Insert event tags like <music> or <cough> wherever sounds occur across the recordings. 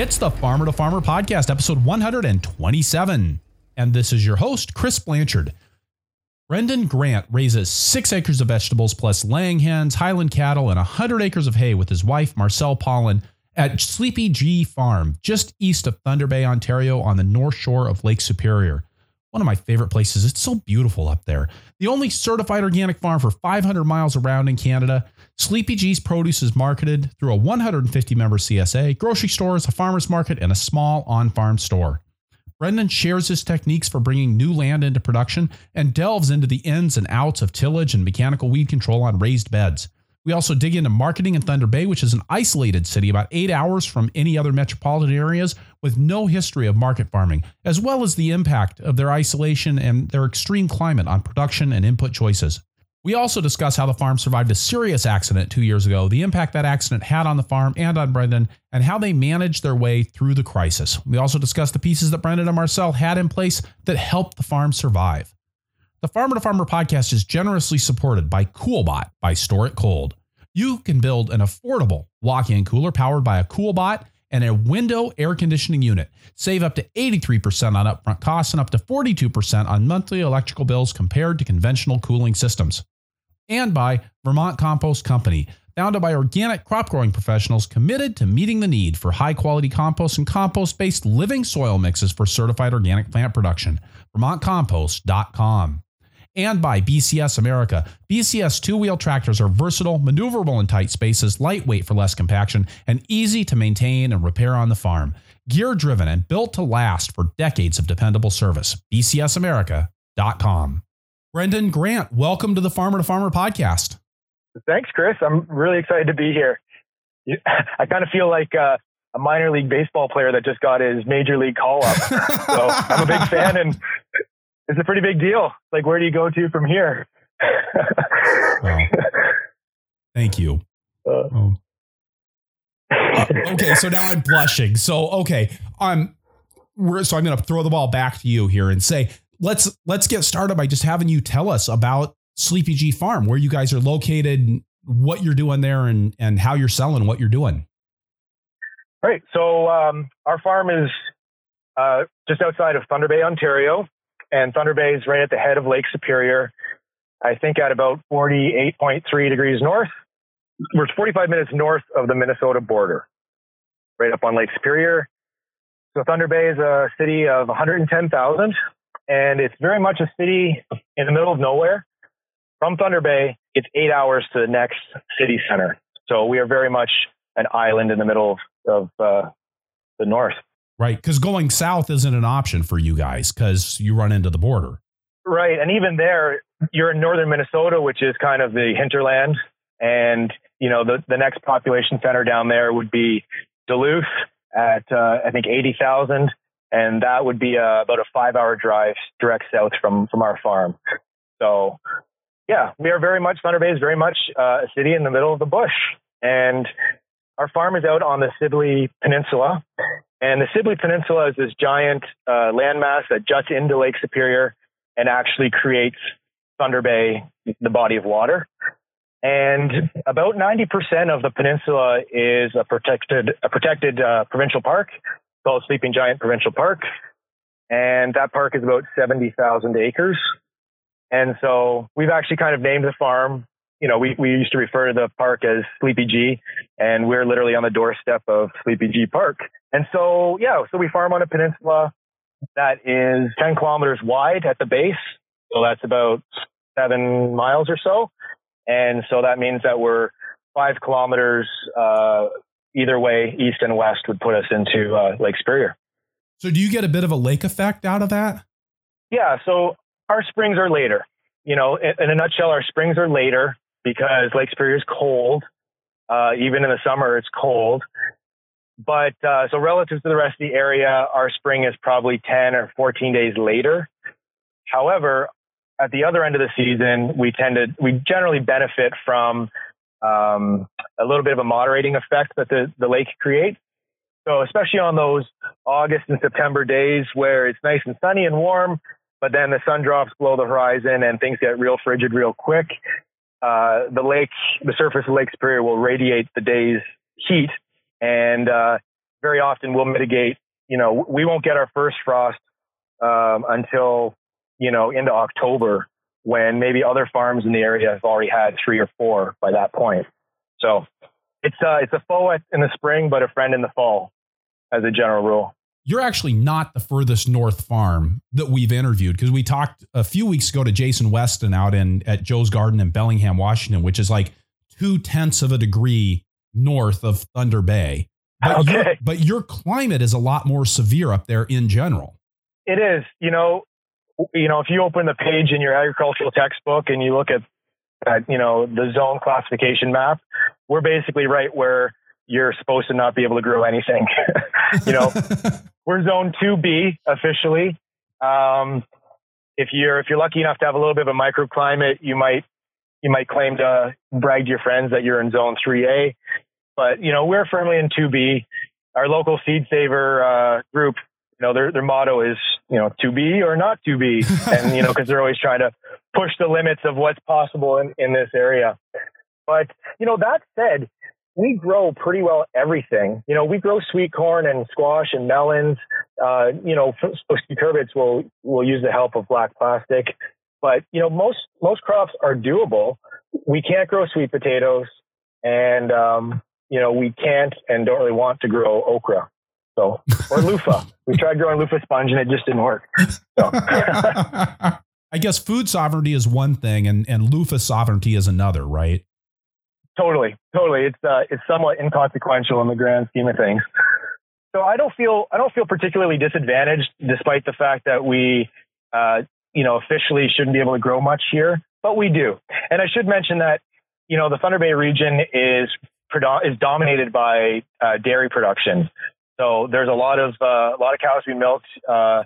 It's the Farmer to Farmer podcast, episode 127. And this is your host, Chris Blanchard. Brendan Grant raises six acres of vegetables plus laying hens, Highland cattle, and 100 acres of hay with his wife, Marcelle Paulin, at Sleepy G Farm, just east of Thunder Bay, Ontario, on the north shore of Lake Superior. One of my favorite places. It's so beautiful up there. The only certified organic farm for 500 miles around in Canada. Sleepy G's produce is marketed through a 150 member CSA, grocery stores, a farmer's market, and a small on farm store. Brendan shares his techniques for bringing new land into production and delves into the ins and outs of tillage and mechanical weed control on raised beds. We also dig into marketing in Thunder Bay, which is an isolated city about eight hours from any other metropolitan areas with no history of market farming, as well as the impact of their isolation and their extreme climate on production and input choices. We also discuss how the farm survived a serious accident two years ago, the impact that accident had on the farm and on Brendan, and how they managed their way through the crisis. We also discuss the pieces that Brendan and Marcelle had in place that helped the farm survive. The Farmer to Farmer podcast is generously supported by Coolbot by Store It Cold. You can build an affordable walk in cooler powered by a Coolbot and a window air conditioning unit. Save up to 83% on upfront costs and up to 42% on monthly electrical bills compared to conventional cooling systems. And by Vermont Compost Company, founded by organic crop growing professionals committed to meeting the need for high quality compost and compost based living soil mixes for certified organic plant production. VermontCompost.com and by BCS America. BCS two wheel tractors are versatile, maneuverable in tight spaces, lightweight for less compaction, and easy to maintain and repair on the farm. Gear driven and built to last for decades of dependable service. BCSAmerica.com. Brendan Grant, welcome to the Farmer to Farmer podcast. Thanks, Chris. I'm really excited to be here. <laughs> I kind of feel like uh, a minor league baseball player that just got his major league call up. so I'm a big fan, and it's a pretty big deal. Like, where do you go to from here? well, thank you. Uh, oh. uh, okay, so now I'm blushing. So okay, I'm um, so I'm going to throw the ball back to you here and say let's let's get started by just having you tell us about Sleepy G Farm, where you guys are located, what you're doing there, and and how you're selling what you're doing. Right. So um, our farm is uh, just outside of Thunder Bay, Ontario and Thunder Bay is right at the head of Lake Superior. I think at about 48.3 degrees north. We're 45 minutes north of the Minnesota border, right up on Lake Superior. So Thunder Bay is a city of 110,000, and it's very much a city in the middle of nowhere. From Thunder Bay, it's eight hours to the next city center. So we are very much an island in the middle of, uh, the north right? Because going south isn't an option for you guys because you run into the border. Right. And even there, you're in northern Minnesota, which is kind of the hinterland. And, you know, the, the next population center down there would be Duluth at, uh, I think, 80,000. And that would be uh, about a five hour drive direct south from, from our farm. So, yeah, we are very much, Thunder Bay is very much uh, a city in the middle of the bush. And our farm is out on the Sibley Peninsula, and the Sibley Peninsula is this giant uh, landmass that juts into Lake Superior and actually creates Thunder Bay, the body of water. And about 90% of the peninsula is a protected, a protected uh, provincial park called Sleeping Giant Provincial Park. And that park is about 70,000 acres. And so we've actually kind of named the farm you know, we, we used to refer to the park as Sleepy G, and we're literally on the doorstep of Sleepy G Park. And so, yeah, so we farm on a peninsula that is 10 kilometers wide at the base. So that's about seven miles or so. And so that means that we're five kilometers uh, either way, east and west, would put us into uh, Lake Superior. So do you get a bit of a lake effect out of that? Yeah. So our springs are later. You know, in, in a nutshell, our springs are later because Lake Superior is cold. Uh, even in the summer, it's cold. But uh, so relative to the rest of the area, our spring is probably 10 or 14 days later. However, at the other end of the season, we tend to, we generally benefit from um, a little bit of a moderating effect that the, the lake creates. So especially on those August and September days where it's nice and sunny and warm, but then the sun drops below the horizon and things get real frigid real quick uh, the lake, the surface of Lake Superior will radiate the day's heat, and uh, very often we'll mitigate. You know, we won't get our first frost um, until you know into October, when maybe other farms in the area have already had three or four by that point. So it's uh, it's a foe in the spring, but a friend in the fall, as a general rule. You're actually not the furthest north farm that we've interviewed because we talked a few weeks ago to Jason Weston out in at Joe's Garden in Bellingham, Washington, which is like two tenths of a degree north of Thunder Bay. But, Okay. your, but your climate is a lot more severe up there in general. It is, you know, you know, if you open the page in your agricultural textbook and you look at, at you know, the zone classification map, we're basically right where you're supposed to not be able to grow anything. <laughs> you know, <laughs> we're zone 2B officially. Um, if you're if you're lucky enough to have a little bit of a microclimate, you might you might claim to brag to your friends that you're in zone 3A. But you know, we're firmly in 2B. Our local seed saver uh, group, you know, their their motto is you know 2B or not 2B, <laughs> and you know because they're always trying to push the limits of what's possible in, in this area. But you know, that said, we grow pretty well everything. You know, we grow sweet corn and squash and melons. Uh, you know, cucurbits will will use the help of black plastic. But you know, most most crops are doable. We can't grow sweet potatoes, and um, you know, we can't and don't really want to grow okra. So or <laughs> loofah. we tried growing loofah sponge and it just didn't work. So <laughs> I guess food sovereignty is one thing and, and loofah sovereignty is another, right? Totally, totally. It's uh, it's somewhat inconsequential in the grand scheme of things. So I don't feel I don't feel particularly disadvantaged, despite the fact that we, uh, you know, officially shouldn't be able to grow much here, but we do. And I should mention that, you know, the Thunder Bay region is is dominated by uh, dairy production. So there's a lot of uh, a lot of cows being milked uh,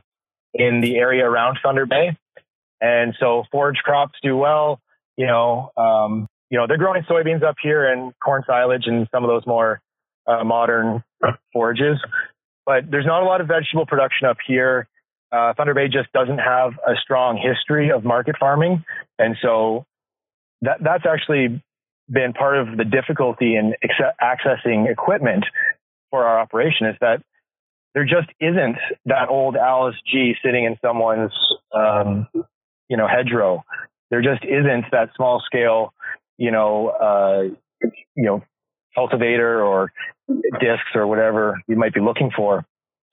in the area around Thunder Bay, and so forage crops do well. You know, um, you know, they're growing soybeans up here and corn silage and some of those more uh, modern forages. But there's not a lot of vegetable production up here. Uh, Thunder Bay just doesn't have a strong history of market farming, and so that that's actually been part of the difficulty in acce- accessing equipment for our operation is that there just isn't that old Allis G sitting in someone's um, you know hedgerow. There just isn't that small scale you know, uh, you know, cultivator or discs or whatever you might be looking for.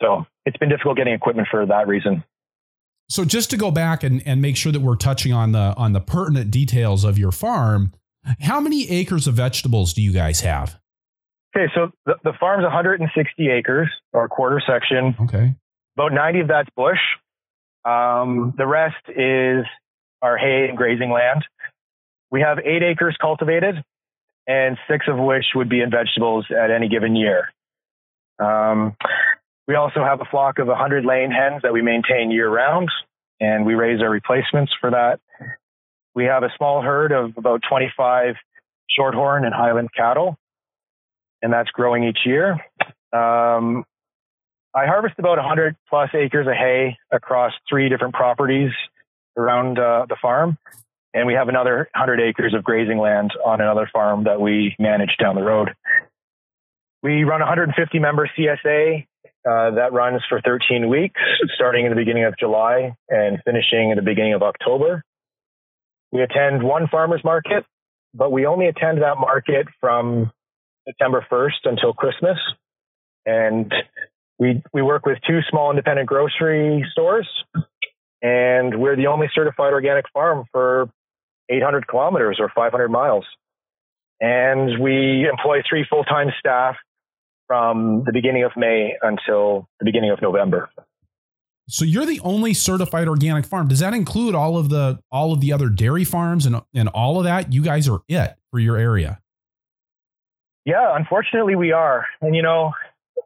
So it's been difficult getting equipment for that reason. So just to go back and, and make sure that we're touching on the on the pertinent details of your farm, how many acres of vegetables do you guys have? Okay, so the, the farm's 160 acres or a quarter section. Okay. About 90 of that's bush. Um, the rest is our hay and grazing land. We have eight acres cultivated, and six of which would be in vegetables at any given year. Um, we also have a flock of 100 laying hens that we maintain year round, and we raise our replacements for that. We have a small herd of about 25 shorthorn and highland cattle, and that's growing each year. Um, I harvest about 100 plus acres of hay across three different properties around uh, the farm. And we have another 100 acres of grazing land on another farm that we manage down the road. We run a 150 member CSA uh, that runs for 13 weeks, starting in the beginning of July and finishing in the beginning of October. We attend one farmers market, but we only attend that market from September 1st until Christmas. And we, we work with two small independent grocery stores, and we're the only certified organic farm for 800 kilometers or 500 miles. And we employ three full time staff from the beginning of May until the beginning of November. So you're the only certified organic farm. Does that include all of the all of the other dairy farms and and all of that? You guys are it for your area. Yeah, unfortunately we are. And you know,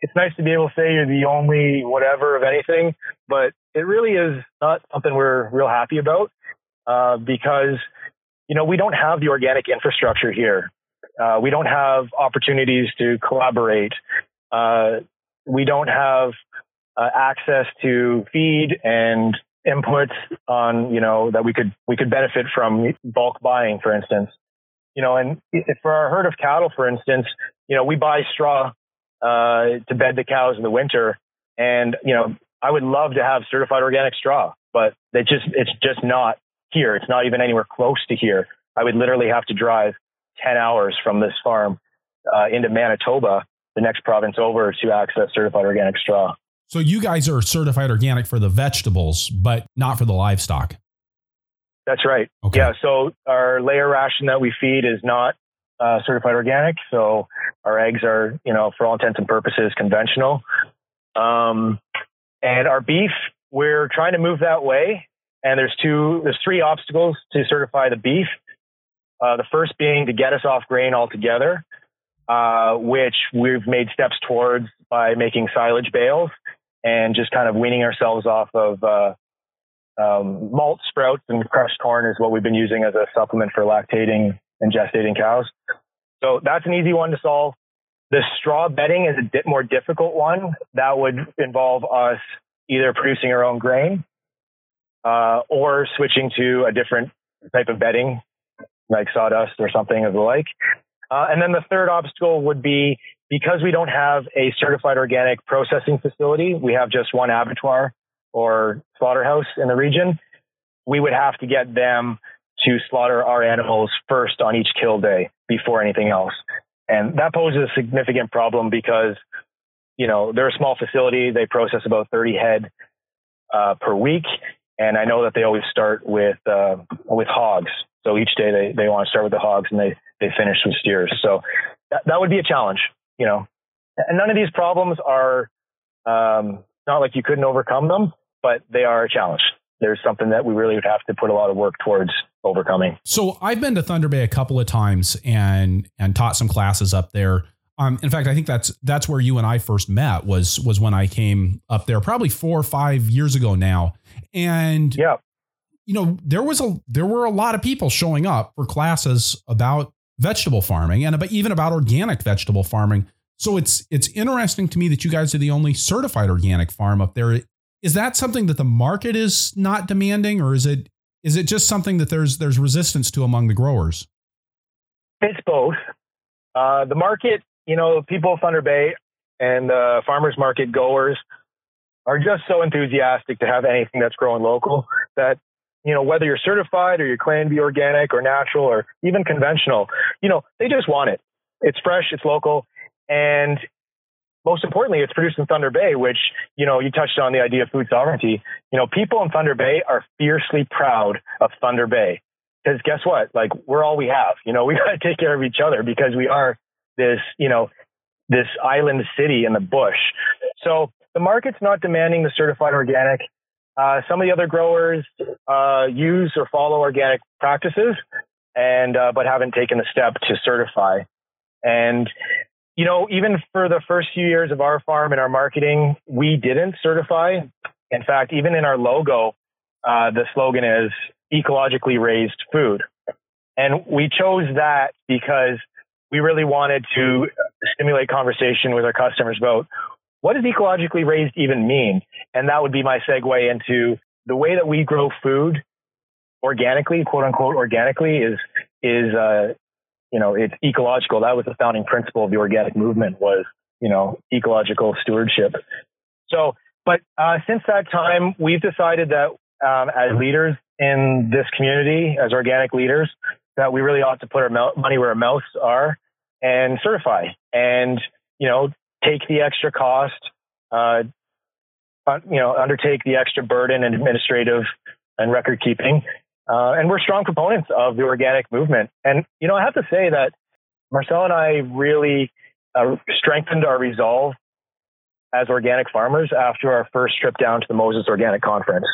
it's nice to be able to say you're the only whatever of anything, but it really is not something we're real happy about uh, because you know we don't have the organic infrastructure here. Uh, we don't have opportunities to collaborate. Uh, we don't have uh, access to feed and inputs on you know that we could we could benefit from bulk buying, for instance. You know, and for our herd of cattle, for instance, you know we buy straw uh, to bed the cows in the winter. And, you know, I would love to have certified organic straw, but they just, it's just not here. It's not even anywhere close to here. I would literally have to drive 10 hours from this farm uh, into Manitoba, the next province over, to access certified organic straw. So you guys are certified organic for the vegetables, but not for the livestock. That's right. Okay. Yeah. So our layer ration that we feed is not uh, certified organic. So our eggs are, you know, for all intents and purposes, conventional. Um, and our beef, we're trying to move that way. And there's two, there's three obstacles to certify the beef. Uh, the first being to get us off grain altogether, uh, which we've made steps towards by making silage bales and just kind of weaning ourselves off of uh, um, malt sprouts and crushed corn is what we've been using as a supplement for lactating and gestating cows. So that's an easy one to solve. The straw bedding is a bit more difficult one. That would involve us either producing our own grain uh, or switching to a different type of bedding, like sawdust or something of the like. Uh, and then the third obstacle would be because we don't have a certified organic processing facility, we have just one abattoir or slaughterhouse in the region. We would have to get them to slaughter our animals first on each kill day before anything else. And that poses a significant problem because, you know, they're a small facility. They process about 30 head uh, per week. And I know that they always start with, uh, with hogs. So each day they, they want to start with the hogs and they, they finish with steers. So that, that would be a challenge, you know, and none of these problems are, um, not like you couldn't overcome them, but they are a challenge. There's something that we really would have to put a lot of work towards overcoming. So I've been to Thunder Bay a couple of times and and taught some classes up there. Um, in fact, I think that's that's where you and I first met was was when I came up there, probably four or five years ago now. And yeah, you know, there was a there were a lot of people showing up for classes about vegetable farming and about, even about organic vegetable farming. So it's it's interesting to me that you guys are the only certified organic farm up there. Is that something that the market is not demanding, or is it is it just something that there's there's resistance to among the growers? It's both. Uh, the market, you know, people of Thunder Bay and the farmers market goers are just so enthusiastic to have anything that's growing local that you know whether you're certified or you claim to be organic or natural or even conventional, you know, they just want it. It's fresh, it's local, and most importantly, it's produced in Thunder Bay, which, you know, you touched on the idea of food sovereignty. You know, people in Thunder Bay are fiercely proud of Thunder Bay. Because guess what? Like, we're all we have. You know, <laughs> we got to take care of each other because we are this, you know, this island city in the bush. So the market's not demanding the certified organic. Uh, some of the other growers uh, use or follow organic practices, and uh, but haven't taken the step to certify. And you know, even for the first few years of our farm and our marketing, we didn't certify. In fact, even in our logo, uh, the slogan is ecologically raised food. And we chose that because we really wanted to stimulate conversation with our customers about what does ecologically raised even mean? And that would be my segue into the way that we grow food organically, quote unquote, organically is, is, uh, you know, it's ecological. That was the founding principle of the organic movement was, you know, ecological stewardship. So, but uh, since that time, we've decided that um, as leaders in this community, as organic leaders, that we really ought to put our money where our mouths are and certify and, you know, take the extra cost, uh, you know, undertake the extra burden and administrative and record keeping uh, and we're strong proponents of the organic movement. And, you know, I have to say that Marcelle and I really uh, strengthened our resolve as organic farmers after our first trip down to the MOSES Organic Conference.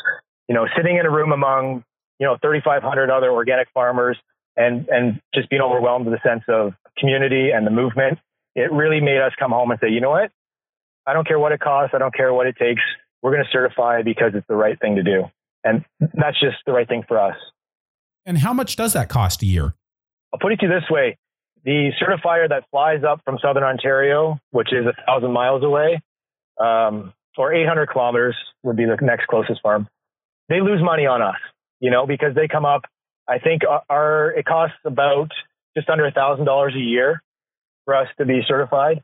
You know, sitting in a room among, you know, 3,500 other organic farmers and, and just being overwhelmed with a sense of community and the movement, it really made us come home and say, you know what? I don't care what it costs. I don't care what it takes. We're going to certify because it's the right thing to do. And that's just the right thing for us. And how much does that cost a year? I'll put it to you this way. The certifier that flies up from Southern Ontario, which is a thousand miles away, um, or 800 kilometers would be the next closest farm. They lose money on us, you know, because they come up. I think our, it costs about just under a thousand dollars a year for us to be certified.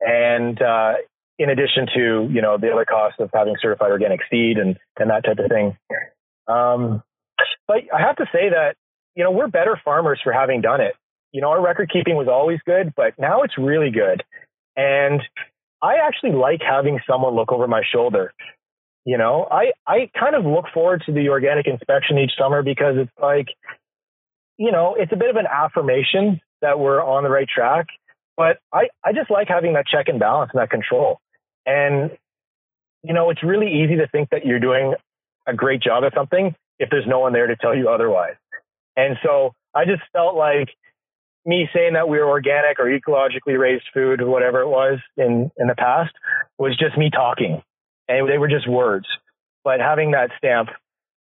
And uh, in addition to you know the other costs of having certified organic seed and and that type of thing. Um, but I have to say that you know we're better farmers for having done it. You know our record keeping was always good, but now it's really good. And I actually like having someone look over my shoulder. You know, I, I kind of look forward to the organic inspection each summer because it's like, you know, it's a bit of an affirmation that we're on the right track. But I, I just like having that check and balance and that control. And, you know, it's really easy to think that you're doing a great job at something if there's no one there to tell you otherwise. And so I just felt like me saying that we were organic or ecologically raised food whatever it was in, in the past was just me talking. And they were just words. But having that stamp,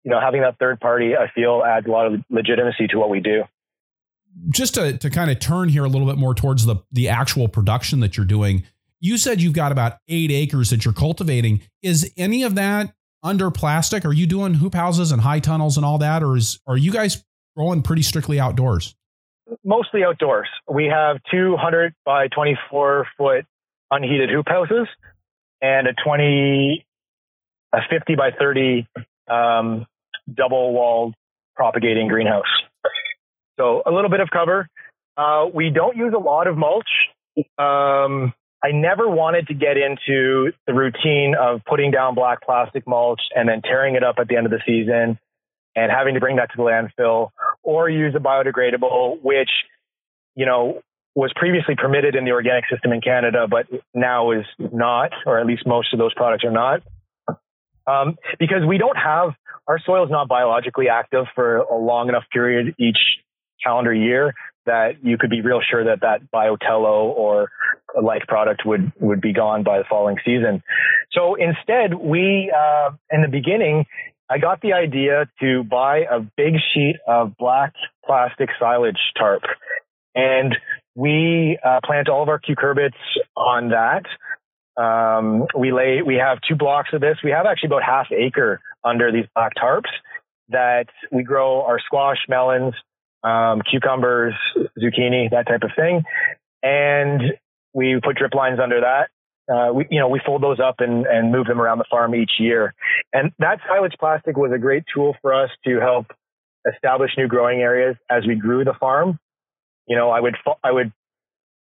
you know, having that third party, I feel adds a lot of legitimacy to what we do. Just to, to kind of turn here a little bit more towards the, the actual production that you're doing, you said you've got about eight acres that you're cultivating. Is any of that under plastic? Are you doing hoop houses and high tunnels and all that? Or is, are you guys growing pretty strictly outdoors? mostly outdoors. We have 200 by 24 foot unheated hoop houses and a 20, a 50 by 30 um, double walled propagating greenhouse. So a little bit of cover. Uh, we don't use a lot of mulch. Um, I never wanted to get into the routine of putting down black plastic mulch and then tearing it up at the end of the season and having to bring that to the landfill or use a biodegradable, which, you know, was previously permitted in the organic system in Canada, but now is not, or at least most of those products are not. Um, because we don't have, our soil is not biologically active for a long enough period each calendar year that you could be real sure that that BioTelo or like product would, would be gone by the following season. So instead, we, uh, in the beginning, I got the idea to buy a big sheet of black plastic silage tarp and we uh, plant all of our cucurbits on that. Um, we lay, we have two blocks of this. We have actually about half acre under these black tarps that we grow our squash, melons, um, cucumbers, zucchini, that type of thing. And we put drip lines under that uh, we, you know, we fold those up and, and move them around the farm each year. And that silage plastic was a great tool for us to help establish new growing areas as we grew the farm. You know, I would, I would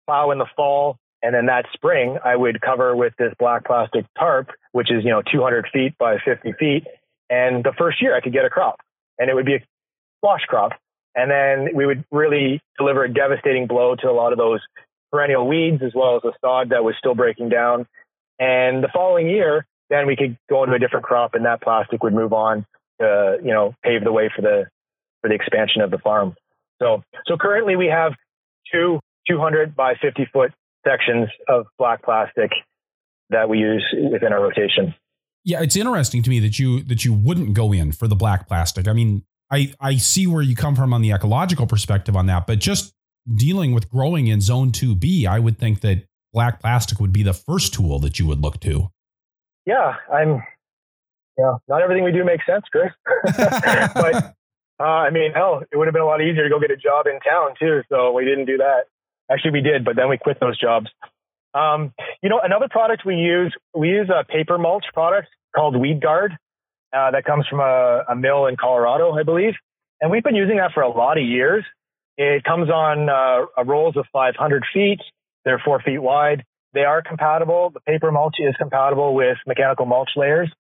plow in the fall and then that spring I would cover with this black plastic tarp, which is, you know, 200 feet by 50 feet. And the first year I could get a crop and it would be a squash crop. And then we would really deliver a devastating blow to a lot of those perennial weeds as well as the sod that was still breaking down. And the following year, then we could go into a different crop and that plastic would move on to, you know, pave the way for the, for the expansion of the farm. So, so currently we have two 200 by 50 foot sections of black plastic that we use within our rotation. Yeah, it's interesting to me that you that you wouldn't go in for the black plastic. I mean, I I see where you come from on the ecological perspective on that, but just dealing with growing in zone 2B, I would think that black plastic would be the first tool that you would look to. Yeah, I'm yeah, not everything we do makes sense, Chris. <laughs> but <laughs> uh, I mean, hell, it would have been a lot easier to go get a job in town too. So we didn't do that. Actually, we did, but then we quit those jobs. Um, you know, another product we use, we use a paper mulch product called Weed Guard uh, that comes from a, a mill in Colorado, I believe. And we've been using that for a lot of years. It comes on uh, rolls of 500 feet. They're four feet wide. They are compatible. The paper mulch is compatible with mechanical mulch layers.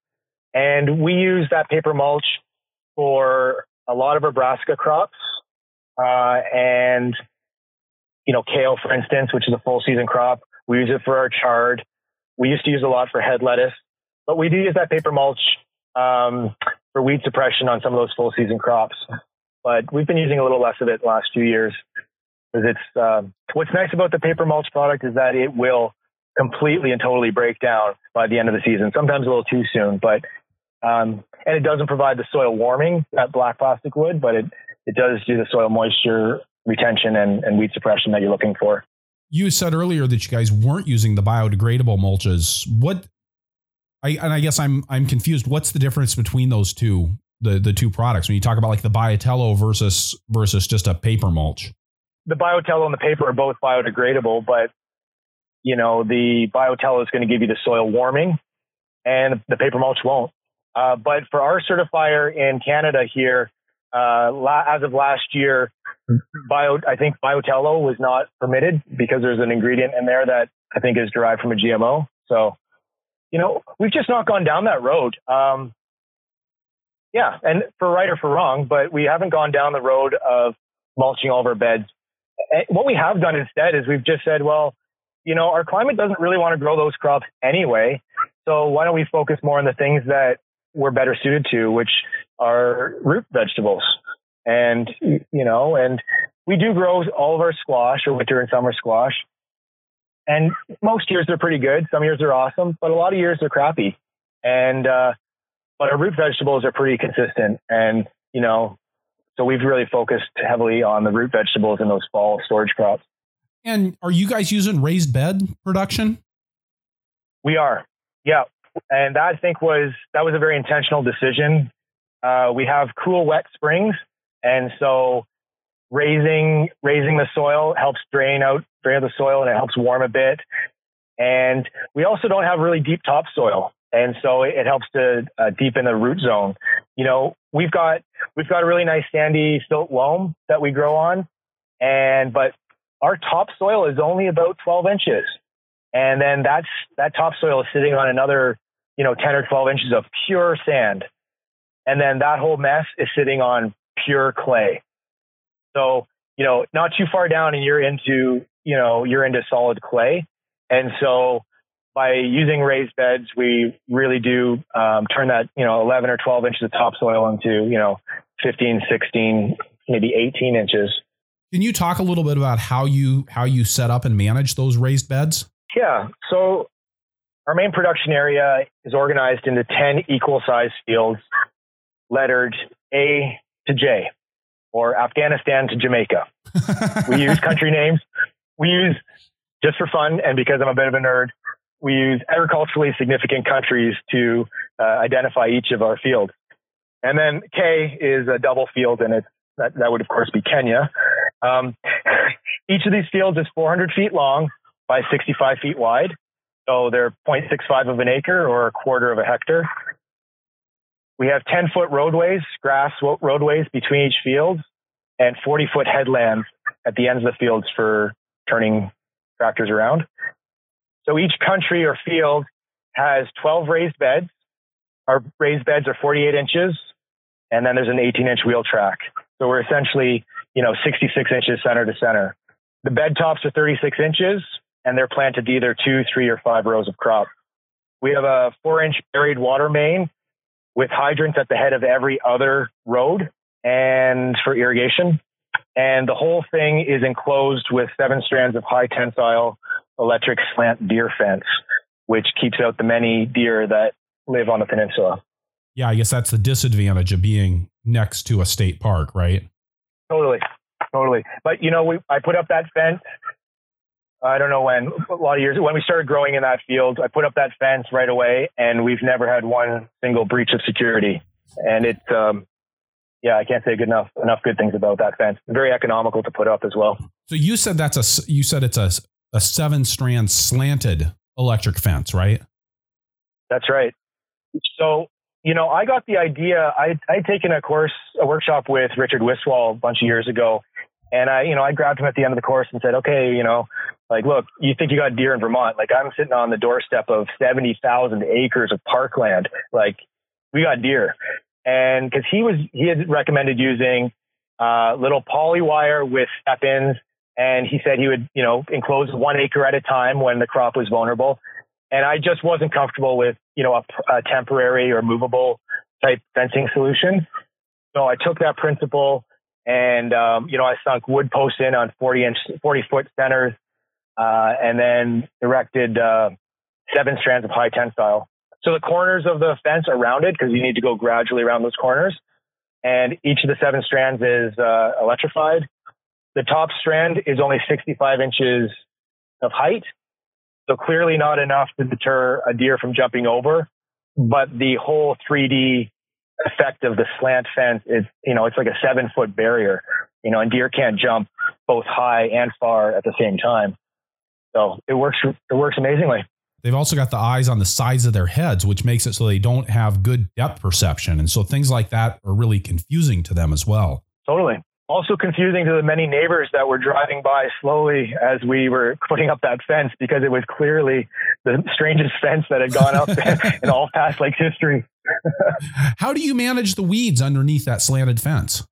And we use that paper mulch for a lot of our brassica crops. Uh, and, you know, kale, for instance, which is a full season crop. We use it for our chard. We used to use a lot for head lettuce, but we do use that paper mulch um, for weed suppression on some of those full season crops but we've been using a little less of it the last few years because it's um, what's nice about the paper mulch product is that it will completely and totally break down by the end of the season. Sometimes a little too soon, but um, and it doesn't provide the soil warming that black plastic would, but it it does do the soil moisture retention and, and weed suppression that you're looking for. You said earlier that you guys weren't using the biodegradable mulches. What I and I guess I'm I'm confused. What's the difference between those two? the the two products when you talk about like the BioTelo versus versus just a paper mulch? The BioTelo and the paper are both biodegradable, but you know, the BioTelo is going to give you the soil warming and the paper mulch won't. Uh, but for our certifier in Canada here, uh, la- as of last year, bio, I think BioTelo was not permitted because there's an ingredient in there that I think is derived from a GMO. So, you know, we've just not gone down that road. Um, yeah, and for right or for wrong, but we haven't gone down the road of mulching all of our beds. What we have done instead is we've just said, well, you know, our climate doesn't really want to grow those crops anyway. So why don't we focus more on the things that we're better suited to, which are root vegetables. And, you know, and we do grow all of our squash or winter and summer squash. And most years they're pretty good. Some years they're awesome, but a lot of years they're crappy. And, uh, but our root vegetables are pretty consistent. And, you know, so we've really focused heavily on the root vegetables in those fall storage crops. And are you guys using raised bed production? We are. Yeah. And that I think was, that was a very intentional decision. Uh, we have cool, wet springs. And so raising, raising the soil helps drain out, drain out the soil and it helps warm a bit. And we also don't have really deep topsoil. And so it, helps to uh, deepen the root zone. You know, we've got, we've got a really nice sandy silt loam that we grow on. And, but our topsoil is only about 12 inches. And then that's, that topsoil is sitting on another, you know, 10 or 12 inches of pure sand. And then that whole mess is sitting on pure clay. So, you know, not too far down and you're into, you know, you're into solid clay. And so by using raised beds, we really do um, turn that, you know, 11 or 12 inches of topsoil into, you know, 15, 16, maybe 18 inches. Can you talk a little bit about how you how you set up and manage those raised beds? Yeah. So our main production area is organized into 10 equal sized fields lettered A to J or Afghanistan to Jamaica. we <laughs> use country names. We use just for fun and because I'm a bit of a nerd, we use agriculturally significant countries to uh, identify each of our fields. And then K is a double field and it's that, that would of course be Kenya. Um, each of these fields is 400 feet long by 65 feet wide. So they're 0.65 of an acre or a quarter of a hectare. We have 10 foot roadways, grass roadways between each field, and 40 foot headlands at the ends of the fields for turning tractors around. So each country or field has 12 raised beds. Our raised beds are 48 inches, and then there's an 18 inch wheel track. So we're essentially, you know, 66 inches center to center. The bed tops are 36 inches, and they're planted either two, three, or five rows of crop. We have a four inch buried water main with hydrants at the head of every other road and for irrigation. And the whole thing is enclosed with seven strands of high tensile electric slant deer fence, which keeps out the many deer that live on the peninsula. Yeah, I guess that's the disadvantage of being next to a state park, right? Totally. Totally. But you know, we I put up that fence I don't know when, a lot of years, when we started growing in that field, I put up that fence right away and we've never had one single breach of security. And it, um, yeah, I can't say good enough, enough good things about that fence. Very economical to put up as well. So you said that's a, you said it's a, a seven strand slanted electric fence, right? That's right. So, you know, I got the idea, I, I'd taken a course, a workshop with Richard Wiswall a bunch of years ago. And I, you know, I grabbed him at the end of the course and said, okay, you know, like, look, you think you got deer in Vermont? Like, I'm sitting on the doorstep of 70,000 acres of parkland. Like, we got deer. And because he was, he had recommended using uh, little poly wire with step ins. And he said he would, you know, enclose one acre at a time when the crop was vulnerable. And I just wasn't comfortable with, you know, a, a temporary or movable type fencing solution. So I took that principle and, um, you know, I sunk wood posts in on 40 inch, 40 foot centers uh, and then erected uh, seven strands of high tensile. So the corners of the fence are rounded because you need to go gradually around those corners. And each of the seven strands is uh, electrified. The top strand is only 65 inches of height. So clearly not enough to deter a deer from jumping over. But the whole 3D effect of the slant fence is, you know, it's like a seven foot barrier, you know, and deer can't jump both high and far at the same time. So it works. It works amazingly. They've also got the eyes on the sides of their heads, which makes it so they don't have good depth perception. And so things like that are really confusing to them as well. Totally. Also confusing to the many neighbors that were driving by slowly as we were putting up that fence because it was clearly the strangest <laughs> fence that had gone up <laughs> in all Pass Lake's history. How do you manage the weeds underneath that slanted fence?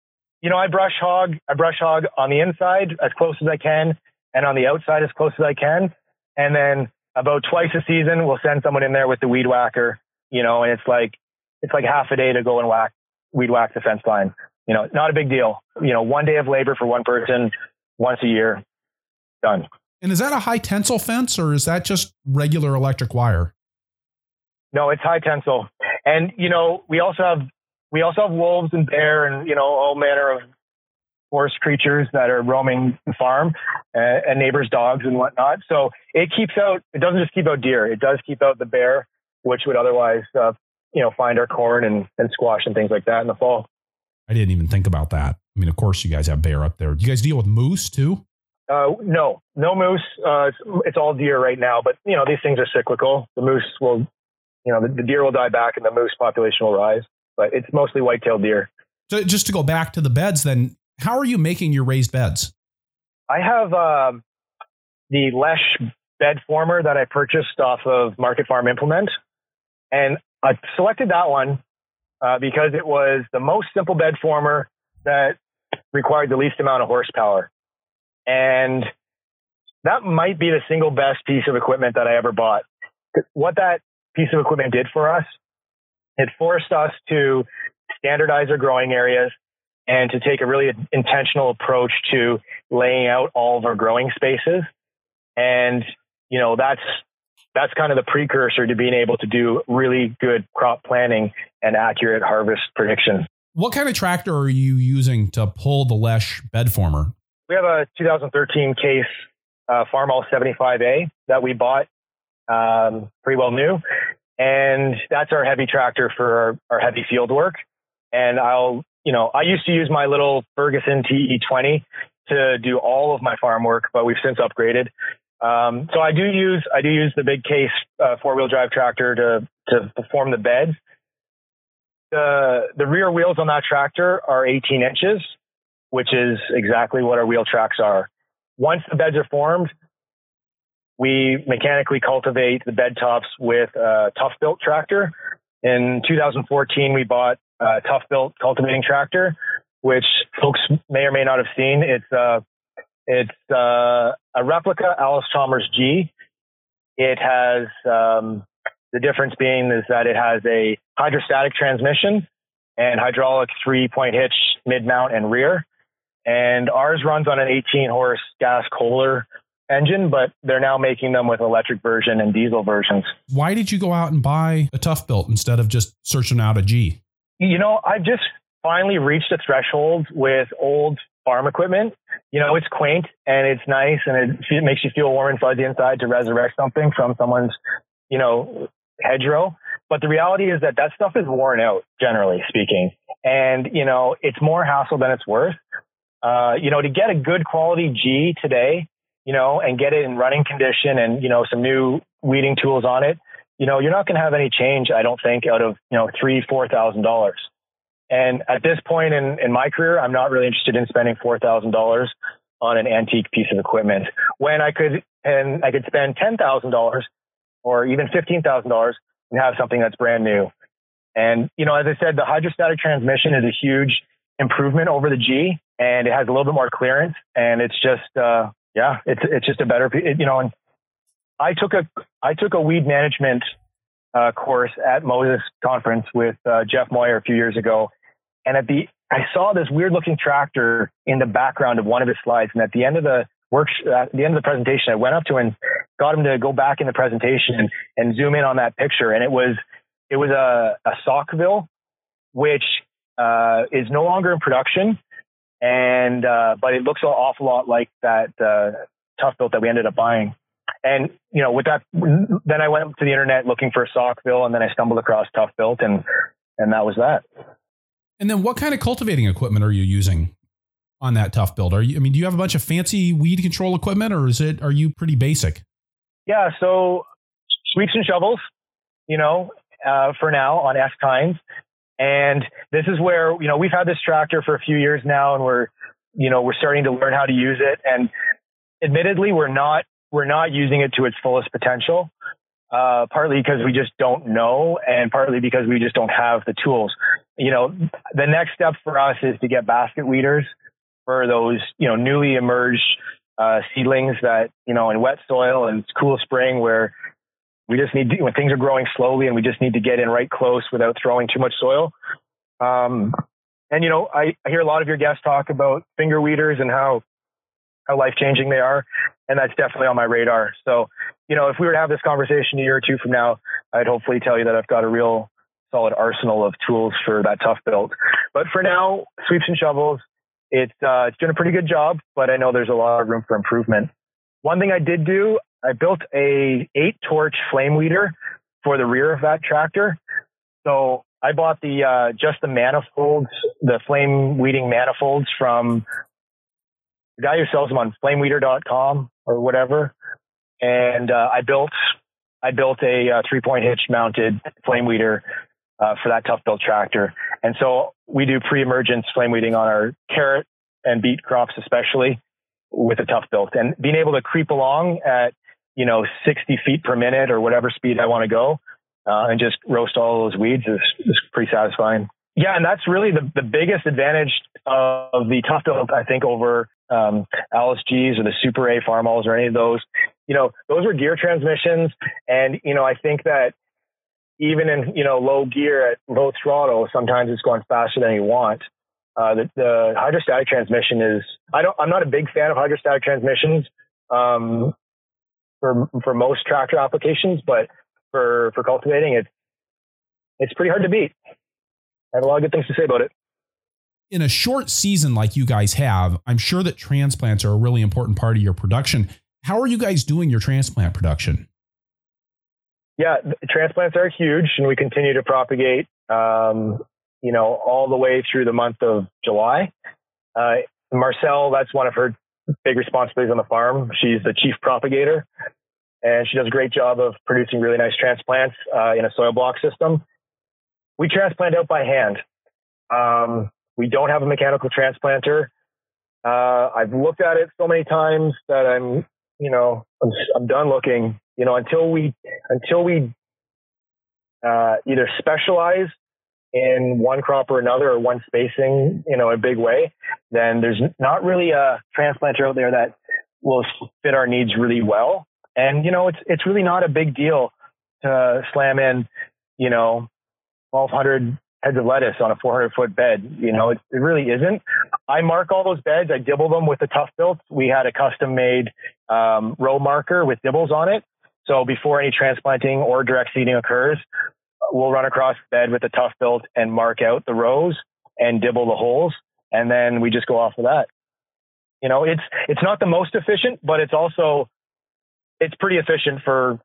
You know, I brush hog. I brush hog on the inside as close as I can, and on the outside as close as I can. And then about twice a season, we'll send someone in there with the weed whacker. You know, and it's like it's like half a day to go and whack weed whack the fence line. You know, not a big deal. You know, one day of labor for one person once a year, done. And is that a high tensile fence or is that just regular electric wire? No, it's high tensile. And you know, we also have we also have wolves and bear and you know all manner of forest creatures that are roaming the farm uh, and neighbors' dogs and whatnot. So it keeps out. It doesn't just keep out deer. It does keep out the bear, which would otherwise, uh, you know, find our corn and, and squash and things like that in the fall. I didn't even think about that. I mean, of course, you guys have bear up there. Do you guys deal with moose too? Uh, no, no moose. Uh, it's, it's, all deer right now, but you know these things are cyclical. The moose will, you know, the, the deer will die back and the moose population will rise, but it's mostly white-tailed deer. So just to go back to the beds, then how are you making your raised beds? I have um, the Lesh bed former that I purchased off of Market Farm Implement, and I selected that one uh, because it was the most simple bed former that required the least amount of horsepower. And that might be the single best piece of equipment that I ever bought. What that piece of equipment did for us, it forced us to standardize our growing areas and to take a really intentional approach to laying out all of our growing spaces. And, you know, that's that's kind of the precursor to being able to do really good crop planning and accurate harvest prediction. What kind of tractor are you using to pull the Lesh bed former? We have a 2013 case uh, Farmall 75A that we bought um, pretty well new. And that's our heavy tractor for our, our heavy field work. And I'll, you know, I used to use my little Ferguson TE20 to do all of my farm work, but we've since upgraded. Um, so I do use I do use the big case uh, four wheel drive tractor to to perform the beds. The the rear wheels on that tractor are 18 inches, which is exactly what our wheel tracks are. Once the beds are formed, we mechanically cultivate the bed tops with a Tuff-Bilt tractor. In 2014, we bought a Tuff-Bilt cultivating tractor, which folks may or may not have seen. It's uh, it's uh, a replica Allis Chalmers G. It has um, the difference being is that it has a hydrostatic transmission and hydraulic three point hitch mid mount and rear. And ours runs on an 18 horse gas Kohler engine, but they're now making them with electric version and diesel versions. Why did you go out and buy a Tuff-Bilt instead of just searching out a G? You know, I've just finally reached a threshold with old farm equipment. You know, it's quaint and it's nice and it, it makes you feel warm and fuzzy inside to resurrect something from someone's, you know, hedgerow. But the reality is that that stuff is worn out, generally speaking. And, you know, it's more hassle than it's worth. Uh, you know, to get a good quality G today, you know, and get it in running condition and, you know, some new weeding tools on it, you know, you're not going to have any change, I don't think, out of, you know, three, four thousand dollars. And at this point in, in my career, I'm not really interested in spending $4,000 on an antique piece of equipment when I could, and I could spend $10,000 or even $15,000 and have something that's brand new. And, you know, as I said, the hydrostatic transmission is a huge improvement over the G and it has a little bit more clearance and it's just, uh, yeah, it's, it's just a better, it, you know, and I took a, I took a weed management uh, course at MOSES conference with uh, Jeff Moyer a few years ago. And at the, I saw this weird looking tractor in the background of one of his slides. And at the end of the work, at the end of the presentation, I went up to him and got him to go back in the presentation and, and zoom in on that picture. And it was, it was a, a Saukville, which uh, is no longer in production. And, uh, but it looks an awful lot like that uh, Tuff-Bilt that we ended up buying and you know, with that, then I went to the internet looking for Saukville, and then I stumbled across Tuff-Bilt, and and that was that. And then, what kind of cultivating equipment are you using on that Tuff-Bilt? Are you? I mean, do you have a bunch of fancy weed control equipment, or is it? Are you pretty basic? Yeah, so sweeps and shovels, you know, uh, for now on S tines. And this is where, you know, we've had this tractor for a few years now and we're, you know, we're starting to learn how to use it. And admittedly, we're not, we're not using it to its fullest potential. Uh, partly because we just don't know and partly because we just don't have the tools. You know, the next step for us is to get basket weeders for those, you know, newly emerged uh, seedlings that, you know, in wet soil and cool spring where we just need to, when things are growing slowly and we just need to get in right close without throwing too much soil. Um, and you know, I, I hear a lot of your guests talk about finger weeders and how how life changing they are, and that's definitely on my radar. So, you know, if we were to have this conversation a year or two from now, I'd hopefully tell you that I've got a real solid arsenal of tools for that Tuff-Bilt. But for now, sweeps and shovels, it's uh, it's doing a pretty good job, but I know there's a lot of room for improvement. One thing I did do, I built a eight torch flame weeder for the rear of that tractor. So I bought the uh, just the manifolds, the flame weeding manifolds from the guy who sells them on flameweeder.com or whatever. And uh, I built I built a, uh, three point hitch mounted flame weeder uh, for that Tuff-Bilt tractor. And so we do pre-emergence flame weeding on our carrot and beet crops, especially with a Tuff-Bilt and being able to creep along at, you know, 60 feet per minute or whatever speed I want to go, uh, and just roast all those weeds is, is pretty satisfying. Yeah. And that's really the, the biggest advantage of the tough I think, over, um, Allis Gs or the Super A Farmalls or any of those. You know, those were gear transmissions. And, you know, I think that even in you know low gear at low throttle, sometimes it's going faster than you want. Uh, the, the, hydrostatic transmission is I don't I'm not a big fan of hydrostatic transmissions um, for for most tractor applications, but for for cultivating it's it's pretty hard to beat. I have a lot of good things to say about it. In a short season like you guys have, I'm sure that transplants are a really important part of your production. How are you guys doing your transplant production? yeah, transplants are huge, and we continue to propagate. Um, you know, all the way through the month of July. Uh, Marcelle, that's one of her big responsibilities on the farm. She's the chief propagator, and she does a great job of producing really nice transplants uh, in a soil block system. We transplant out by hand. Um, we don't have a mechanical transplanter. Uh, I've looked at it so many times that I'm, you know, I'm, I'm done looking you know, until we until we uh, either specialize in one crop or another or one spacing, you know, a big way, then there's not really a transplanter out there that will fit our needs really well. And you know, it's it's really not a big deal to slam in, you know, 1,200 heads of lettuce on a 400 foot bed. You know, it, it really isn't. I mark all those beds. I dibble them with the Tuff-Bilt. We had a custom made um, row marker with dibbles on it. So before any transplanting or direct seeding occurs, we'll run across the bed with a Tuff-Bilt and mark out the rows and dibble the holes. And then we just go off of that. You know, it's, it's not the most efficient, but it's also, it's pretty efficient for,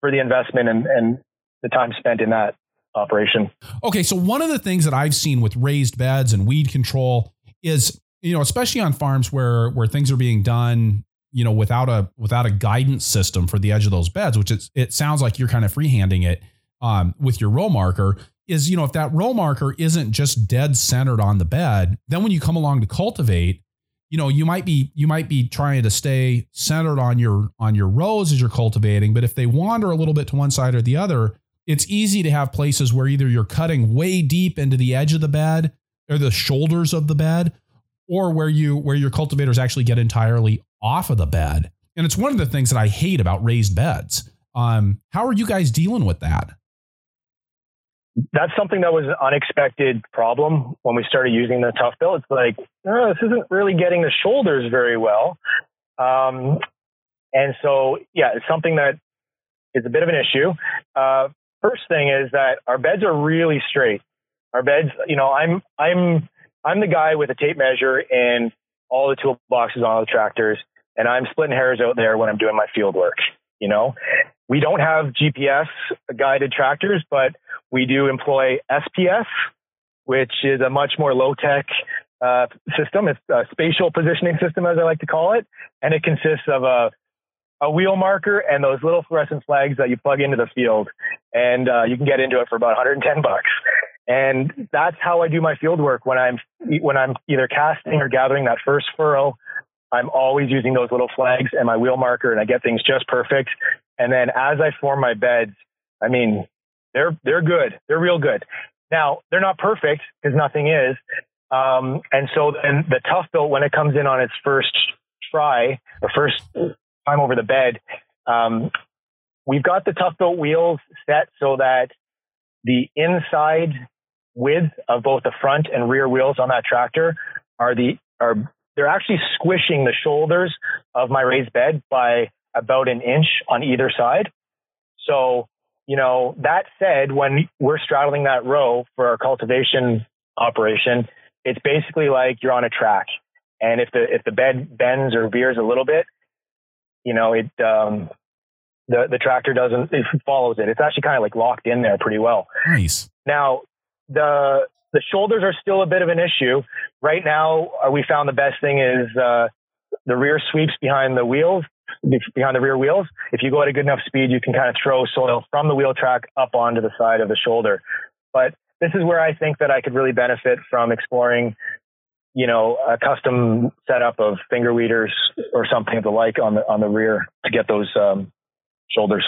for the investment and, and the time spent in that operation. Okay. So one of the things that I've seen with raised beds and weed control is, you know, especially on farms where, where things are being done you know, without a without a guidance system for the edge of those beds, which it's, it sounds like you're kind of freehanding it um, with your row marker, is you know if that row marker isn't just dead centered on the bed, then when you come along to cultivate, you know you might be you might be trying to stay centered on your on your rows as you're cultivating, but if they wander a little bit to one side or the other, it's easy to have places where either you're cutting way deep into the edge of the bed or the shoulders of the bed or where you where your cultivators actually get entirely off of the bed. And it's one of the things that I hate about raised beds. Um, how are you guys dealing with that? That's something that was an unexpected problem when we started using the Tuff-Bilt. It's like, oh, this isn't really getting the shoulders very well. Um, and so, yeah, it's something that is a bit of an issue. Uh, first thing is that our beds are really straight. Our beds, you know, I'm, I'm, I'm the guy with a tape measure and all the toolboxes on all the tractors, and I'm splitting hairs out there when I'm doing my field work. You know, we don't have GPS guided tractors, but we do employ SPS, which is a much more low tech uh, system. It's a spatial positioning system, as I like to call it, and it consists of a a wheel marker and those little fluorescent flags that you plug into the field, and uh, you can get into it for about 110 bucks. And that's how I do my field work when I'm when I'm either casting or gathering that first furrow. I'm always using those little flags and my wheel marker, and I get things just perfect. And then as I form my beds, I mean, they're they're good. They're real good. Now they're not perfect because nothing is. Um, and so then the Tuff-Bilt when it comes in on its first try, the first time over the bed, um, we've got the Tuff-Bilt wheels set so that the inside width of both the front and rear wheels on that tractor are the are they're actually squishing the shoulders of my raised bed by about an inch on either side. So, you know, that said, when we're straddling that row for our cultivation operation, it's basically like you're on a track. And if the if the bed bends or veers a little bit, you know, it um, the the tractor doesn't it follows it. It's actually kind of like locked in there pretty well. Nice. Now the the shoulders are still a bit of an issue right now. Uh, we found the best thing is uh, the rear sweeps behind the wheels behind the rear wheels. If you go at a good enough speed, you can kind of throw soil from the wheel track up onto the side of the shoulder. But this is where I think that I could really benefit from exploring, you know, a custom setup of finger weeders or something of the like on the on the rear to get those um, shoulders.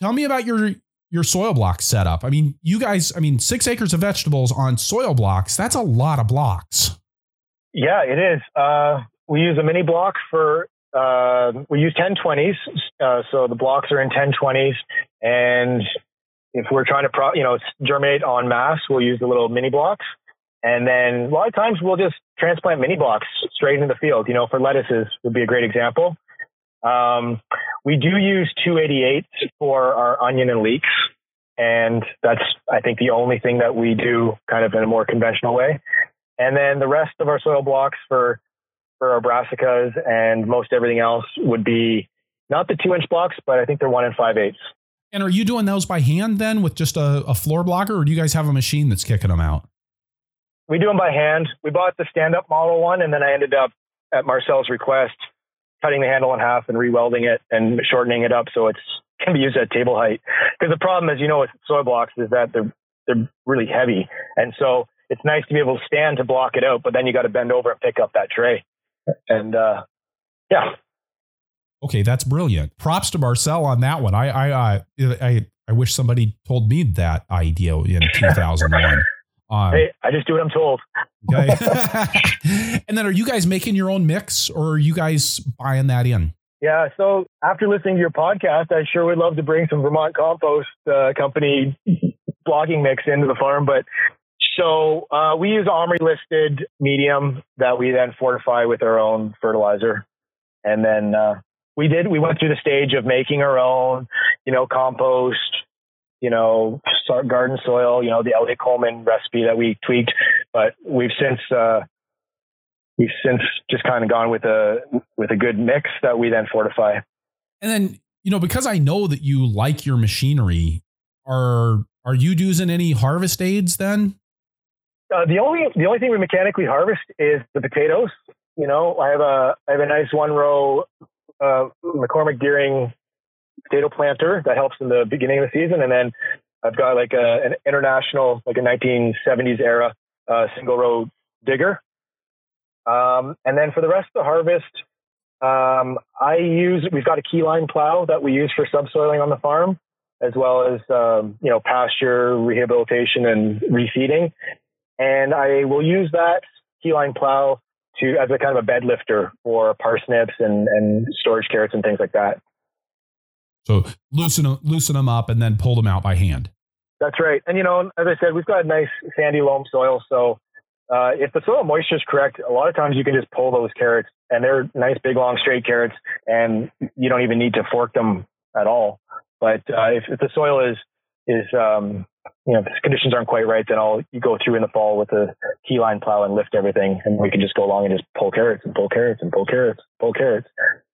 Tell me about your your soil block setup. I mean, you guys, I mean, six acres of vegetables on soil blocks, that's a lot of blocks. Yeah, it is. Uh, we use a mini block for, uh, we use 1020s. Uh, so the blocks are in 1020s. And if we're trying to, pro, you know, germinate en masse, we'll use the little mini blocks. And then a lot of times we'll just transplant mini blocks straight into the field. You know, for lettuces would be a great example. Um, we do use 288 for our onion and leeks. And that's, I think, the only thing that we do kind of in a more conventional way. And then the rest of our soil blocks for, for our brassicas and most everything else would be not the two inch blocks, but I think they're one and five eighths. And are you doing those by hand then with just a, a floor blocker, or do you guys have a machine that's kicking them out? We do them by hand. We bought the stand up model one, and then I ended up at Marcelle's request cutting the handle in half and rewelding it and shortening it up so it's can be used at table height. Because the problem, as you know, with soil blocks is that they're they're really heavy, and so it's nice to be able to stand to block it out, but then you got to bend over and pick up that tray. And uh, yeah. Okay, that's brilliant. Props to Marcelle on that one. I I I I, I wish somebody told me that idea in <laughs> 2001. Um, hey, I just do what I'm told. Okay. <laughs> <laughs> and then are you guys making your own mix or are you guys buying that in? Yeah. So after listening to your podcast, I sure would love to bring some Vermont Compost uh, Company blocking mix into the farm. But so uh, we use OMRI listed medium that we then fortify with our own fertilizer. And then uh, we did, we went through the stage of making our own, you know, compost, you know, garden soil, you know, the Eliot Coleman recipe that we tweaked, but we've since, uh, we've since just kind of gone with a, with a good mix that we then fortify. And then, you know, because I know that you like your machinery, are, are you using any harvest aids then? Uh, the only, the only thing we mechanically harvest is the potatoes. You know, I have a, I have a nice one row, uh, McCormick Deering potato planter that helps in the beginning of the season. And then I've got like a, an international, like a 1970s era uh, single row digger. Um, and then for the rest of the harvest, um, I use, we've got a keyline plow that we use for subsoiling on the farm, as well as, um, you know, pasture rehabilitation and refeeding. And I will use that keyline plow to, as a kind of a bed lifter for parsnips and, and storage carrots and things like that. So loosen them, loosen them up and then pull them out by hand. That's right. And, you know, as I said, we've got nice sandy loam soil. So uh, if the soil moisture is correct, a lot of times you can just pull those carrots and they're nice, big, long, straight carrots and you don't even need to fork them at all. But uh, if, if the soil is, is, um, you know, if the conditions aren't quite right, then I'll you go through in the fall with a keyline plow and lift everything, and we can just go along and just pull carrots and pull carrots and pull carrots, pull carrots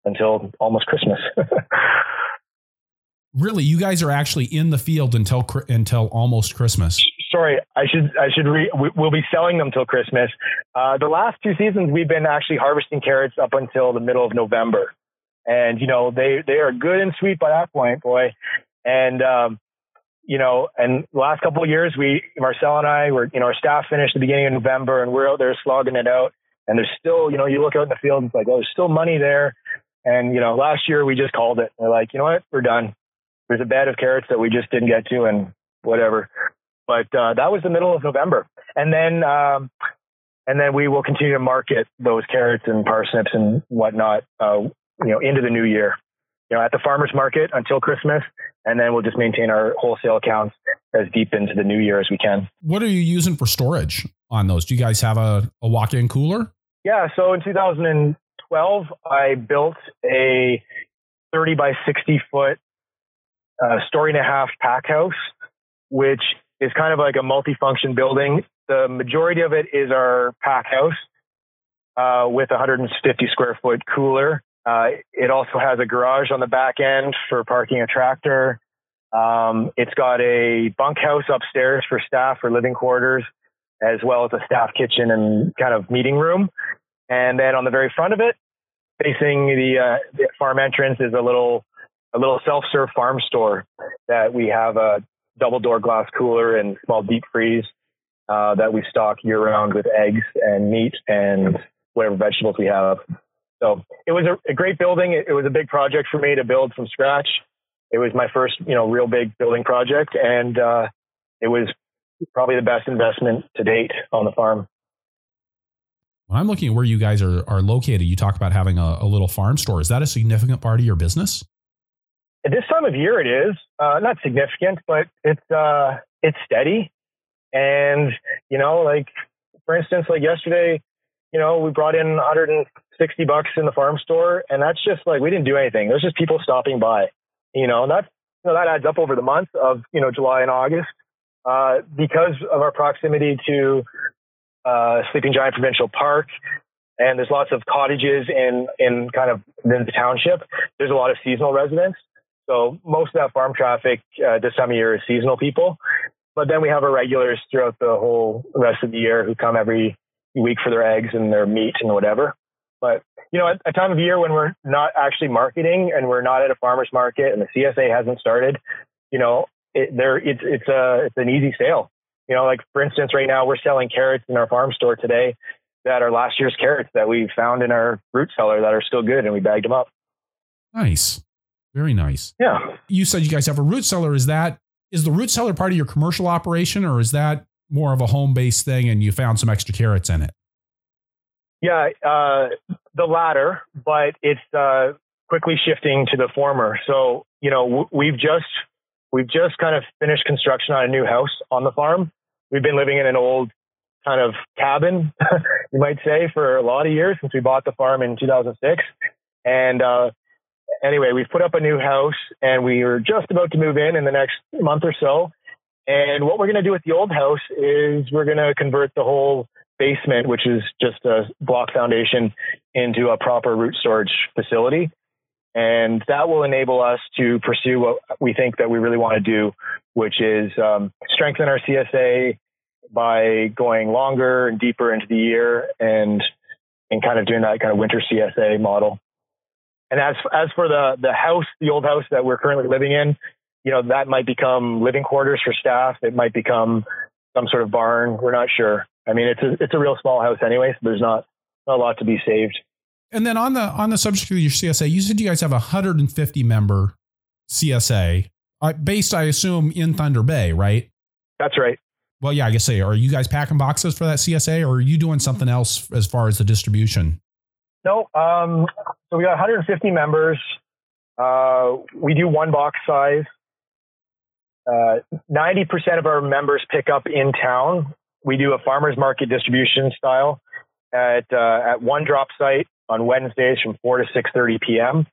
until almost Christmas. <laughs> Really, you guys are actually in the field until until almost Christmas. Sorry, I should I should re, we'll be selling them till Christmas. Uh, the last two seasons, we've been actually harvesting carrots up until the middle of November. and you know they they are good and sweet by that point, boy. And um, you know, and the last couple of years, we Marcelle and I were, you know, our staff finished the beginning of November, and we're out there slogging it out. And there's still, you know, you look out in the field, it's like, oh, there's still money there. And you know, last year we just called it. We're like, you know what, we're done. There's a bed of carrots that we just didn't get to, and whatever. But uh, that was the middle of November, and then um, and then we will continue to market those carrots and parsnips and whatnot, uh, you know, into the new year. You know, at the farmers market until Christmas, and then we'll just maintain our wholesale accounts as deep into the new year as we can. What are you using for storage on those? Do you guys have a, a walk-in cooler? Yeah. So in 2012, I built a 30 by 60 foot uh, story and a half pack house, which is kind of like a multifunction building. The majority of it is our pack house uh, with 150 square foot cooler. Uh, it also has a garage on the back end for parking a tractor. Um, it's got a bunkhouse upstairs for staff for living quarters, as well as a staff kitchen and kind of meeting room. And then on the very front of it, facing the, uh, the farm entrance, is a little a little self-serve farm store that we have a double door glass cooler and small deep freeze uh, that we stock year round with eggs and meat and whatever vegetables we have. So it was a, a great building. It, it, was a big project for me to build from scratch. It was my first, you know, real big building project, and uh, it was probably the best investment to date on the farm. When I'm looking at where you guys are are located, you talk about having a, a little farm store. Is that a significant part of your business? At this time of year, it is uh, not significant, but it's uh, it's steady, and you know, like for instance, like yesterday, you know, we brought in 160 bucks in the farm store, and that's just like we didn't do anything. There's just people stopping by, you know, and that's, you know that adds up over the month of you know July and August uh, because of our proximity to uh, Sleeping Giant Provincial Park and there's lots of cottages in in kind of in the township. There's a lot of seasonal residents, so most of that farm traffic uh, this time of year is seasonal people. But then we have our regulars throughout the whole rest of the year who come every week for their eggs and their meat and whatever. But you know, at a time of year when we're not actually marketing and we're not at a farmers market and the CSA hasn't started, you know, it, there it's it's a it's an easy sale. You know, like for instance, right now we're selling carrots in our farm store today that are last year's carrots that we found in our root cellar that are still good and we bagged them up. Nice. Very nice. Yeah. You said you guys have a root cellar. Is that is the root cellar part of your commercial operation, or is that more of a home based thing and you found some extra carrots in it? Yeah, uh, the latter, but it's uh, quickly shifting to the former. So you know we've just we've just kind of finished construction on a new house on the farm. We've been living in an old kind of cabin, <laughs> you might say, for a lot of years since we bought the farm in 2006. And uh, anyway, we've put up a new house and we are just about to move in in the next month or so. And what we're going to do with the old house is we're going to convert the whole basement, which is just a block foundation, into a proper root storage facility. And that will enable us to pursue what we think that we really want to do, which is um, strengthen our CSA by going longer and deeper into the year and and kind of doing that kind of winter CSA model. And as as for the the house, the old house that we're currently living in, you know, that might become living quarters for staff. It might become some sort of barn. We're not sure. I mean, it's a it's a real small house anyway, so there's not not a lot to be saved. And then on the on the subject of your CSA, you said you guys have a 150 member CSA, uh, based, I assume, in Thunder Bay, right? That's right. Well, yeah, I guess say, are you guys packing boxes for that CSA, or are you doing something else as far as the distribution? No, um, so we got 150 members. Uh, we do one box size. Uh, 90% of our members pick up in town. We do a farmers market distribution style at uh, at one drop site on Wednesdays from 4 to 6:30 p.m.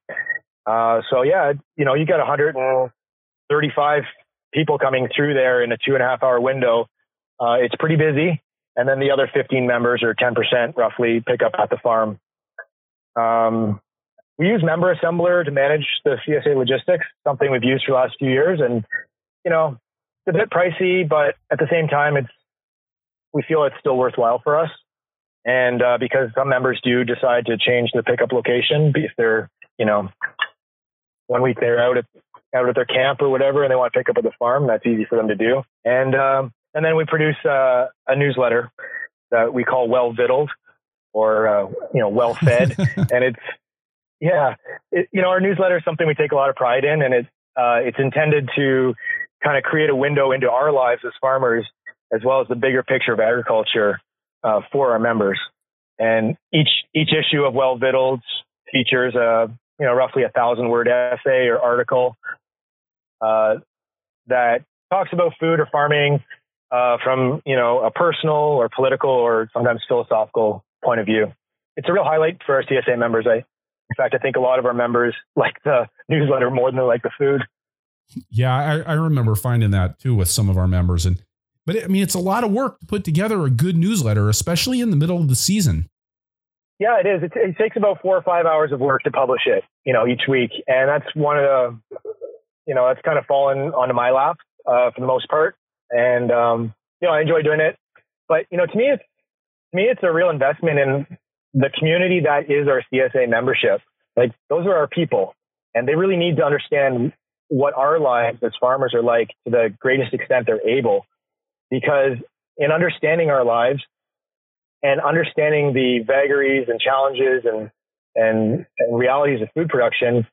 Uh, so yeah, you know, you got 135 people coming through there in a two and a half hour window. Uh, it's pretty busy, and then the other 15 members or 10% roughly pick up at the farm. Um, we use Member Assembler to manage the CSA logistics, something we've used for the last few years. And, you know, it's a bit pricey, but at the same time, it's, we feel it's still worthwhile for us. And uh, because some members do decide to change the pickup location if they're, you know, one week they're out at out at their camp or whatever, and they want to pick up at the farm. That's easy for them to do. And um, and then we produce uh, a newsletter that we call Well Vittles or uh, you know Well Fed, <laughs> and it's yeah, it, you know our newsletter is something we take a lot of pride in, and it's uh, it's intended to kind of create a window into our lives as farmers, as well as the bigger picture of agriculture uh, for our members. And each each issue of Well Vittles features a you know roughly a thousand word essay or article uh, that talks about food or farming uh, from you know a personal or political or sometimes philosophical point of view. It's a real highlight for our CSA members. I, in fact, I think a lot of our members <laughs> like the newsletter more than they like the food. Yeah, I, I remember finding that too with some of our members, and but I mean, it's a lot of work to put together a good newsletter, especially in the middle of the season. Yeah, it is. It, it takes about four or five hours of work to publish it, you know, each week, and that's one of the, you know, that's kind of fallen onto my lap uh, for the most part, and um, you know, I enjoy doing it. But you know, to me, it's to me, it's a real investment in the community that is our CSA membership. Like those are our people, and they really need to understand what our lives as farmers are like to the greatest extent they're able. Because in understanding our lives and understanding the vagaries and challenges and, and, and realities of food production,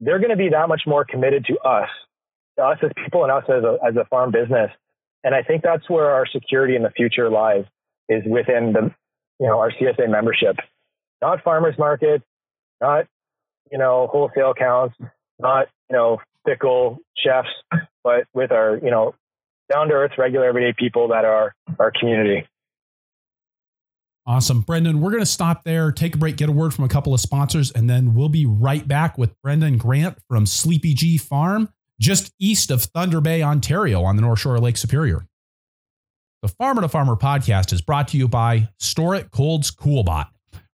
they're going to be that much more committed to us, to us as people and us as a, as a farm business. And I think that's where our security in the future lies is within the, you know, our CSA membership, not farmers markets, not, you know, wholesale accounts, not, you know, fickle chefs, but with our, you know, down to earth, regular, everyday people that are our community. Awesome. Brendan, we're going to stop there, take a break, get a word from a couple of sponsors, and then we'll be right back with Brendan Grant from Sleepy G Farm, just east of Thunder Bay, Ontario, on the North Shore of Lake Superior. The Farmer to Farmer podcast is brought to you by Store It Cold's CoolBot.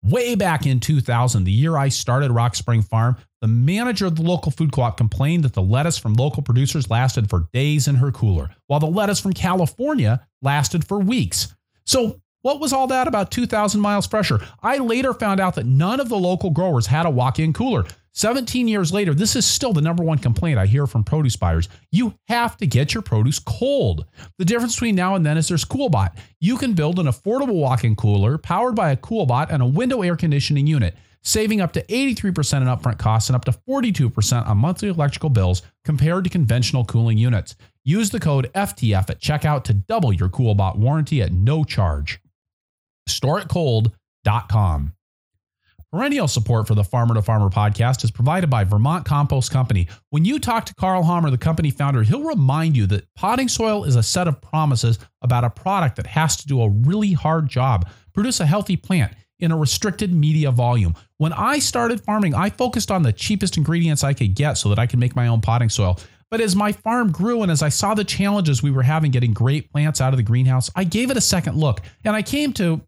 Way back in 2000, the year I started Rock Spring Farm, the manager of the local food co op complained that the lettuce from local producers lasted for days in her cooler, while the lettuce from California lasted for weeks. So, what was all that about 2,000 miles fresher? I later found out that none of the local growers had a walk in cooler. 17 years later, this is still the number one complaint I hear from produce buyers. You have to get your produce cold. The difference between now and then is there's CoolBot. You can build an affordable walk-in cooler powered by a CoolBot and a window air conditioning unit, saving up to 83% in upfront costs and up to 42% on monthly electrical bills compared to conventional cooling units. Use the code FTF at checkout to double your CoolBot warranty at no charge. StoreItCold.com. Perennial support for the Farmer to Farmer podcast is provided by Vermont Compost Company. When you talk to Karl Hammer, the company founder, he'll remind you that potting soil is a set of promises about a product that has to do a really hard job, produce a healthy plant in a restricted media volume. When I started farming, I focused on the cheapest ingredients I could get so that I could make my own potting soil. But as my farm grew and as I saw the challenges we were having getting great plants out of the greenhouse, I gave it a second look and I came to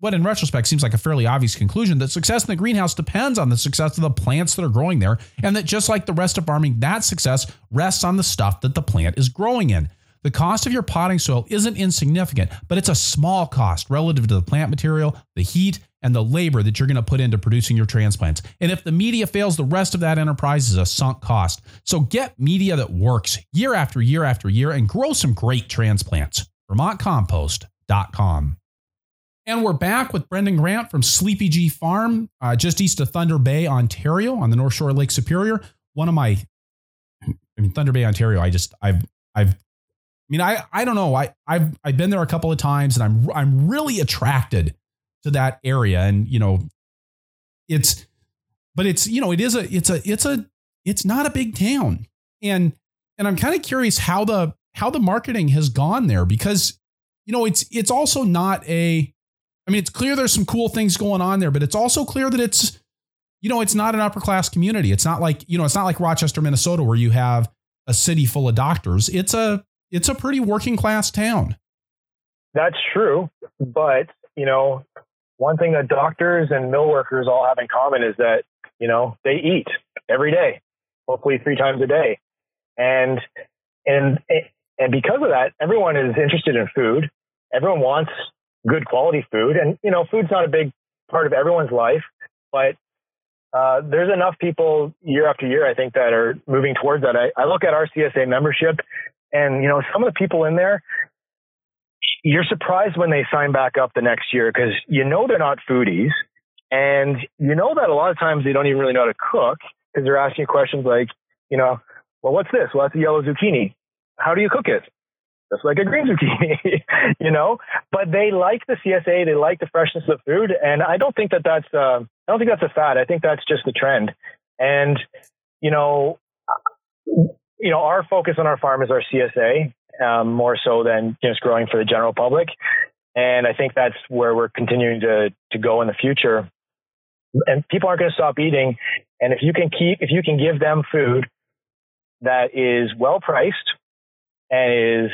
what in retrospect seems like a fairly obvious conclusion that success in the greenhouse depends on the success of the plants that are growing there, and that just like the rest of farming, that success rests on the stuff that the plant is growing in. The cost of your potting soil isn't insignificant, but it's a small cost relative to the plant material, the heat, and the labor that you're going to put into producing your transplants. And if the media fails, the rest of that enterprise is a sunk cost. So get media that works year after year after year and grow some great transplants. VermontCompost.com. And we're back with Brendan Grant from Sleepy G Farm, uh, just east of Thunder Bay, Ontario, on the North Shore of Lake Superior. One of my, I mean, Thunder Bay, Ontario. I just, I've, I've, I mean, I, I don't know. I, I've, I've been there a couple of times, and I'm, I'm really attracted to that area. And you know, it's, but it's, you know, it is a, it's a, it's a, it's not a big town, and, and I'm kind of curious how the, how the marketing has gone there because, you know, it's, it's also not a I mean, it's clear there's some cool things going on there, but it's also clear that it's, you know, it's not an upper class community. It's not like, you know, it's not like Rochester, Minnesota, where you have a city full of doctors. It's a, it's a pretty working class town. That's true. But, you know, one thing that doctors and mill workers all have in common is that, you know, they eat every day, hopefully three times a day. And, and, and because of that, everyone is interested in food. Everyone wants good quality food. And, you know, food's not a big part of everyone's life, but uh, there's enough people year after year, I think, that are moving towards that. I, I look at our CSA membership, and you know, some of the people in there, you're surprised when they sign back up the next year because you know they're not foodies, and you know that a lot of times they don't even really know how to cook because they're asking you questions like, you know, well, what's this? Well, that's a yellow zucchini. How do you cook it? Just like a green <laughs> zucchini, you know. But they like the CSA, they like the freshness of the food, and I don't think that that's uh, I don't think that's a fad. I think that's just the trend. And you know, you know, our focus on our farm is our CSA um, more so than just growing for the general public. And I think that's where we're continuing to to go in the future. And people aren't going to stop eating. And if you can keep, if you can give them food that is well priced and is,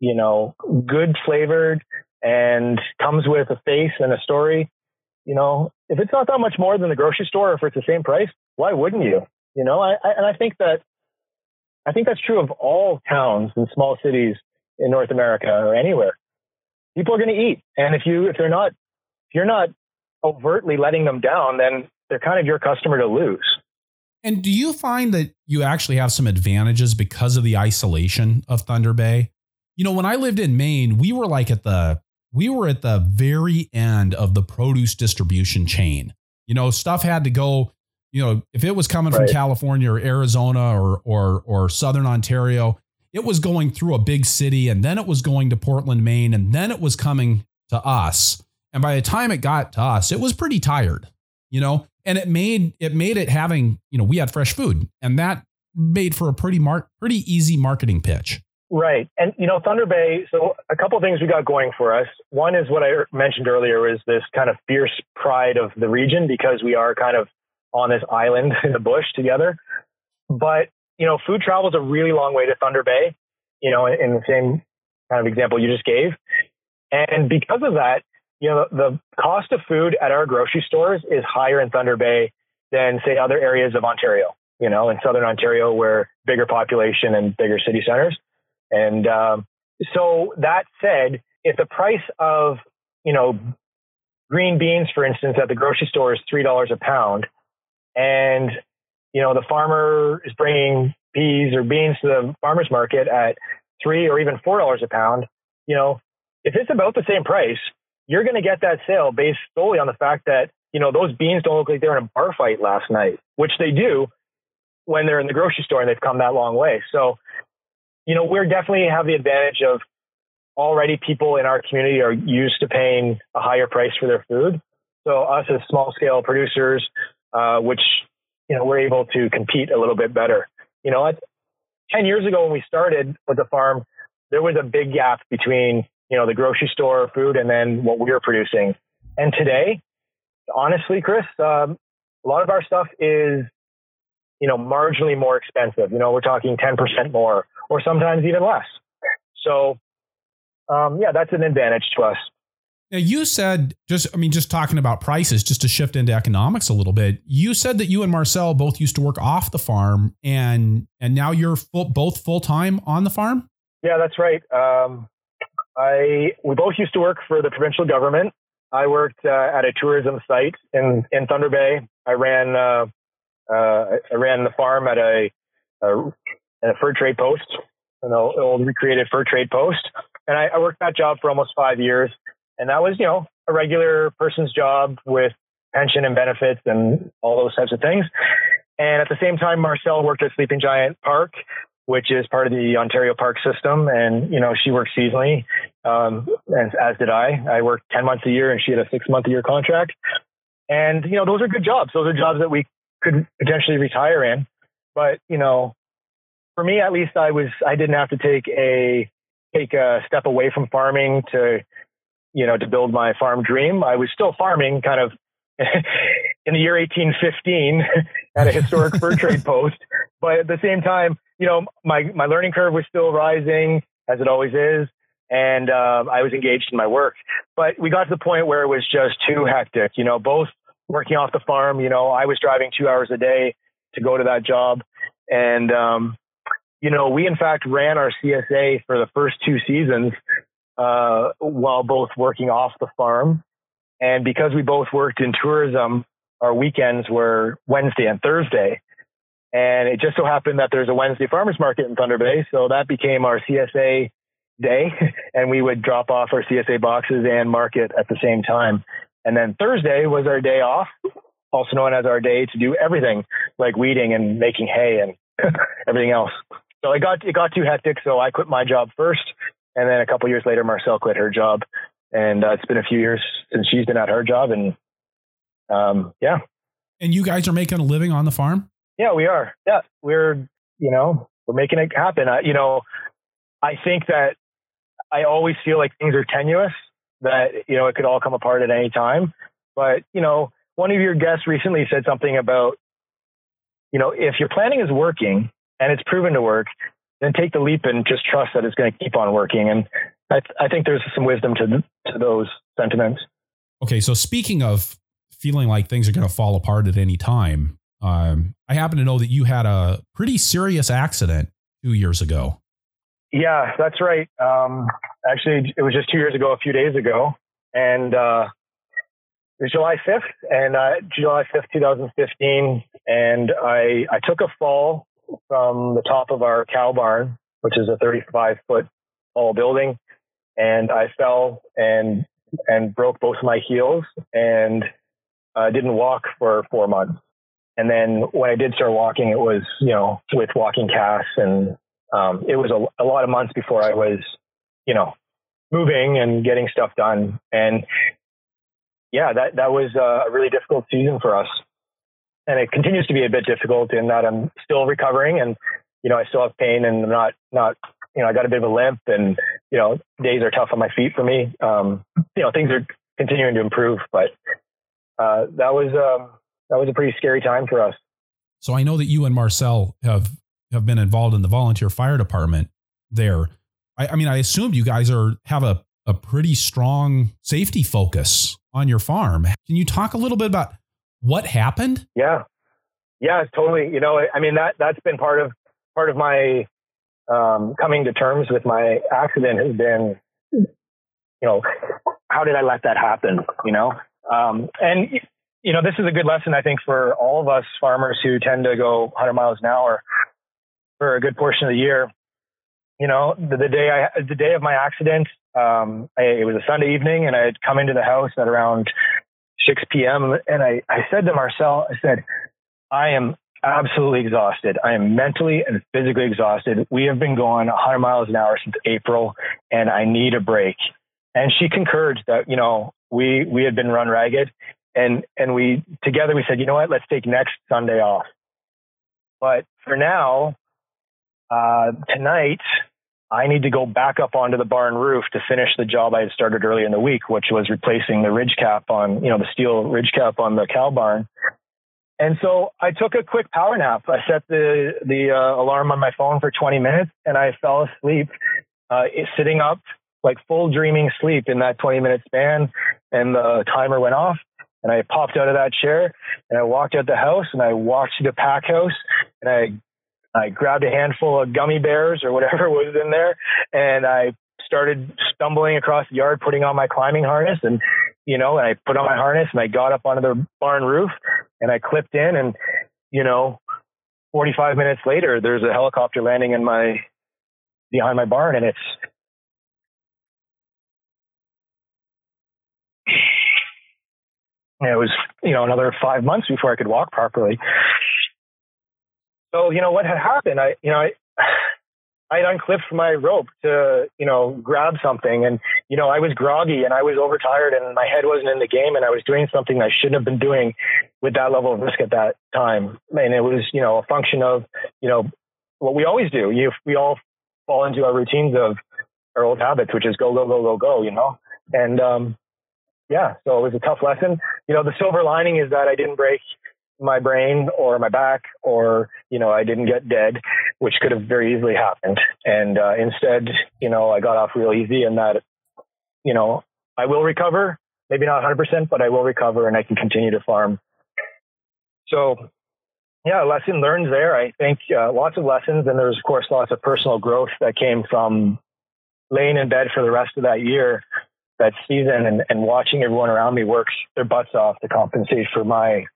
you know, good flavored and comes with a face and a story, you know, if it's not that much more than the grocery store, if it's the same price, why wouldn't you? You know, I, I and I think that I think that's true of all towns and small cities in North America or anywhere. People are going to eat, and if you if they're not if you're not overtly letting them down, then they're kind of your customer to lose. And do you find that you actually have some advantages because of the isolation of Thunder Bay? You know, when I lived in Maine, we were like at the we were at the very end of the produce distribution chain. You know, stuff had to go, you know, if it was coming right. from California or Arizona or or or southern Ontario, it was going through a big city and then it was going to Portland, Maine, and then it was coming to us. And by the time it got to us, it was pretty tired, you know, and it made it made it having, you know, we had fresh food and that made for a pretty mar- pretty easy marketing pitch. Right. And, you know, Thunder Bay, so a couple of things we got going for us. One is what I er, mentioned earlier is this kind of fierce pride of the region because we are kind of on this island <laughs> in the bush together. But, you know, food travels a really long way to Thunder Bay, you know, in the same kind of example you just gave. And because of that, you know, the cost of food at our grocery stores is higher in Thunder Bay than, say, other areas of Ontario, you know, in southern Ontario where bigger population and bigger city centers. And um, so that said, if the price of, you know, green beans, for instance, at the grocery store is $3 a pound, and, you know, the farmer is bringing peas or beans to the farmer's market at three or even $4 a pound, you know, if it's about the same price, you're going to get that sale based solely on the fact that, you know, those beans don't look like they're in a bar fight last night, which they do when they're in the grocery store and they've come that long way. So you know, we're definitely have the advantage of already people in our community are used to paying a higher price for their food. So us as small scale producers, uh, which, you know, we're able to compete a little bit better. You know, 10 years ago when we started with the farm, there was a big gap between, you know, the grocery store food and then what we were producing. And today, honestly, Chris, um, a lot of our stuff is, you know, marginally more expensive. You know, we're talking 10% more or sometimes even less. So, um, yeah, that's an advantage to us. Now you said just I mean just talking about prices just to shift into economics a little bit. You said that you and Marcelle both used to work off the farm and and now you're full, both full time on the farm? Yeah, that's right. Um, I we both used to work for the provincial government. I worked uh, at a tourism site in in Thunder Bay. I ran uh, uh, I ran the farm at a, a a fur trade post, an old, old recreated fur trade post. And I, I worked that job for almost five years. And that was, you know, a regular person's job with pension and benefits and all those types of things. And at the same time, Marcelle worked at Sleeping Giant Park, which is part of the Ontario Park system. And, you know, she worked seasonally, um, as, as did I. I worked 10 months a year and she had a six month a year contract. And, you know, those are good jobs. Those are jobs that we could potentially retire in. But, you know, for me at least I was I didn't have to take a take a step away from farming to you know to build my farm dream. I was still farming kind of <laughs> in the year 1815 <laughs> at a historic fur trade post, but at the same time, you know, my my learning curve was still rising as it always is, and uh, I was engaged in my work. But we got to the point where it was just too hectic. You know, both working off the farm. You know, I was driving two hours a day to go to that job, and um, you know, we in fact ran our CSA for the first two seasons uh, while both working off the farm. And because we both worked in tourism, our weekends were Wednesday and Thursday. And it just so happened that there's a Wednesday farmers market in Thunder Bay. So that became our CSA day. <laughs> And we would drop off our CSA boxes and market at the same time. And then Thursday was our day off, also known as our day to do everything like weeding and making hay and <laughs> everything else. So it got, it got too hectic. So I quit my job first. And then a couple years later, Marcelle quit her job. And uh, it's been a few years since she's been at her job. And um, yeah. And you guys are making a living on the farm? Yeah, we are. Yeah, we're, you know, we're making it happen. I, you know, I think that I always feel like things are tenuous, that, you know, it could all come apart at any time. But, you know, one of your guests recently said something about, you know, if your planning is working and it's proven to work, then take the leap and just trust that it's going to keep on working. And I, th- I think there's some wisdom to, to those sentiments. Okay. So speaking of feeling like things are going to fall apart at any time, um, I happen to know that you had a pretty serious accident two years ago. Yeah, that's right. Um, actually, it was just two years ago, a few days ago, and uh, it was July 5th, and uh, July 5th, 2015, and I I took a fall from the top of our cow barn, which is a 35 foot tall building, and I fell and and broke both my heels and uh, didn't walk for four months. And then when I did start walking, it was, you know, with walking casts and um, it was a, a lot of months before I was, you know, moving and getting stuff done. And yeah, that, that was a really difficult season for us. And it continues to be a bit difficult in that I'm still recovering and, you know, I still have pain and I'm not, not, you know, I got a bit of a limp and, you know, days are tough on my feet for me. Um, you know, things are continuing to improve, but, uh, that was, um, that was a pretty scary time for us. So I know that you and Marcelle have have been involved in the volunteer fire department there. I, I mean, I assumed you guys are have a a pretty strong safety focus on your farm. Can you talk a little bit about what happened? Yeah, yeah, totally. You know, I mean that that's been part of part of my um, coming to terms with my accident has been, you know, how did I let that happen? You know, um, and you know, this is a good lesson, I think, for all of us farmers who tend to go 100 miles an hour for a good portion of the year. You know, the, the day I, the day of my accident, um, I, it was a Sunday evening, and I had come into the house at around 6 p.m. And I, I said to Marcelle, I said, I am absolutely exhausted. I am mentally and physically exhausted. We have been going 100 miles an hour since April, and I need a break. And she concurred that you know we we had been run ragged, and and we together we said, you know what, let's take next Sunday off. But for now, uh, tonight, I need to go back up onto the barn roof to finish the job I had started early in the week, which was replacing the ridge cap on, you know, the steel ridge cap on the cow barn. And so I took a quick power nap. I set the the uh, alarm on my phone for 20 minutes, and I fell asleep, uh, sitting up like full dreaming sleep in that 20 minute span. And the timer went off, and I popped out of that chair and I walked out the house and I walked to the pack house and I I grabbed a handful of gummy bears or whatever <laughs> was in there and I started stumbling across the yard putting on my climbing harness and you know and I put on my harness and I got up onto the barn roof and I clipped in and you know 45 minutes later there's a helicopter landing in my behind my barn and it's it was, you know, another five months before I could walk properly. So, you know, what had happened, I, you know, I, <sighs> I had unclipped my rope to, you know, grab something and, you know, I was groggy and I was overtired and my head wasn't in the game and I was doing something I shouldn't have been doing with that level of risk at that time. And it was, you know, a function of, you know, what we always do. You, we all fall into our routines of our old habits, which is go, go, go, go, go, you know? And, um, yeah, so it was a tough lesson. You know, the silver lining is that I didn't break my brain or my back or, you know, I didn't get dead, which could have very easily happened. And uh, instead, you know, I got off real easy and that, you know, I will recover, maybe not 100%, but I will recover and I can continue to farm. So, yeah, lesson learned there. I think uh, lots of lessons. And there's, of course, lots of personal growth that came from laying in bed for the rest of that year that season and, and watching everyone around me work their butts off to compensate for my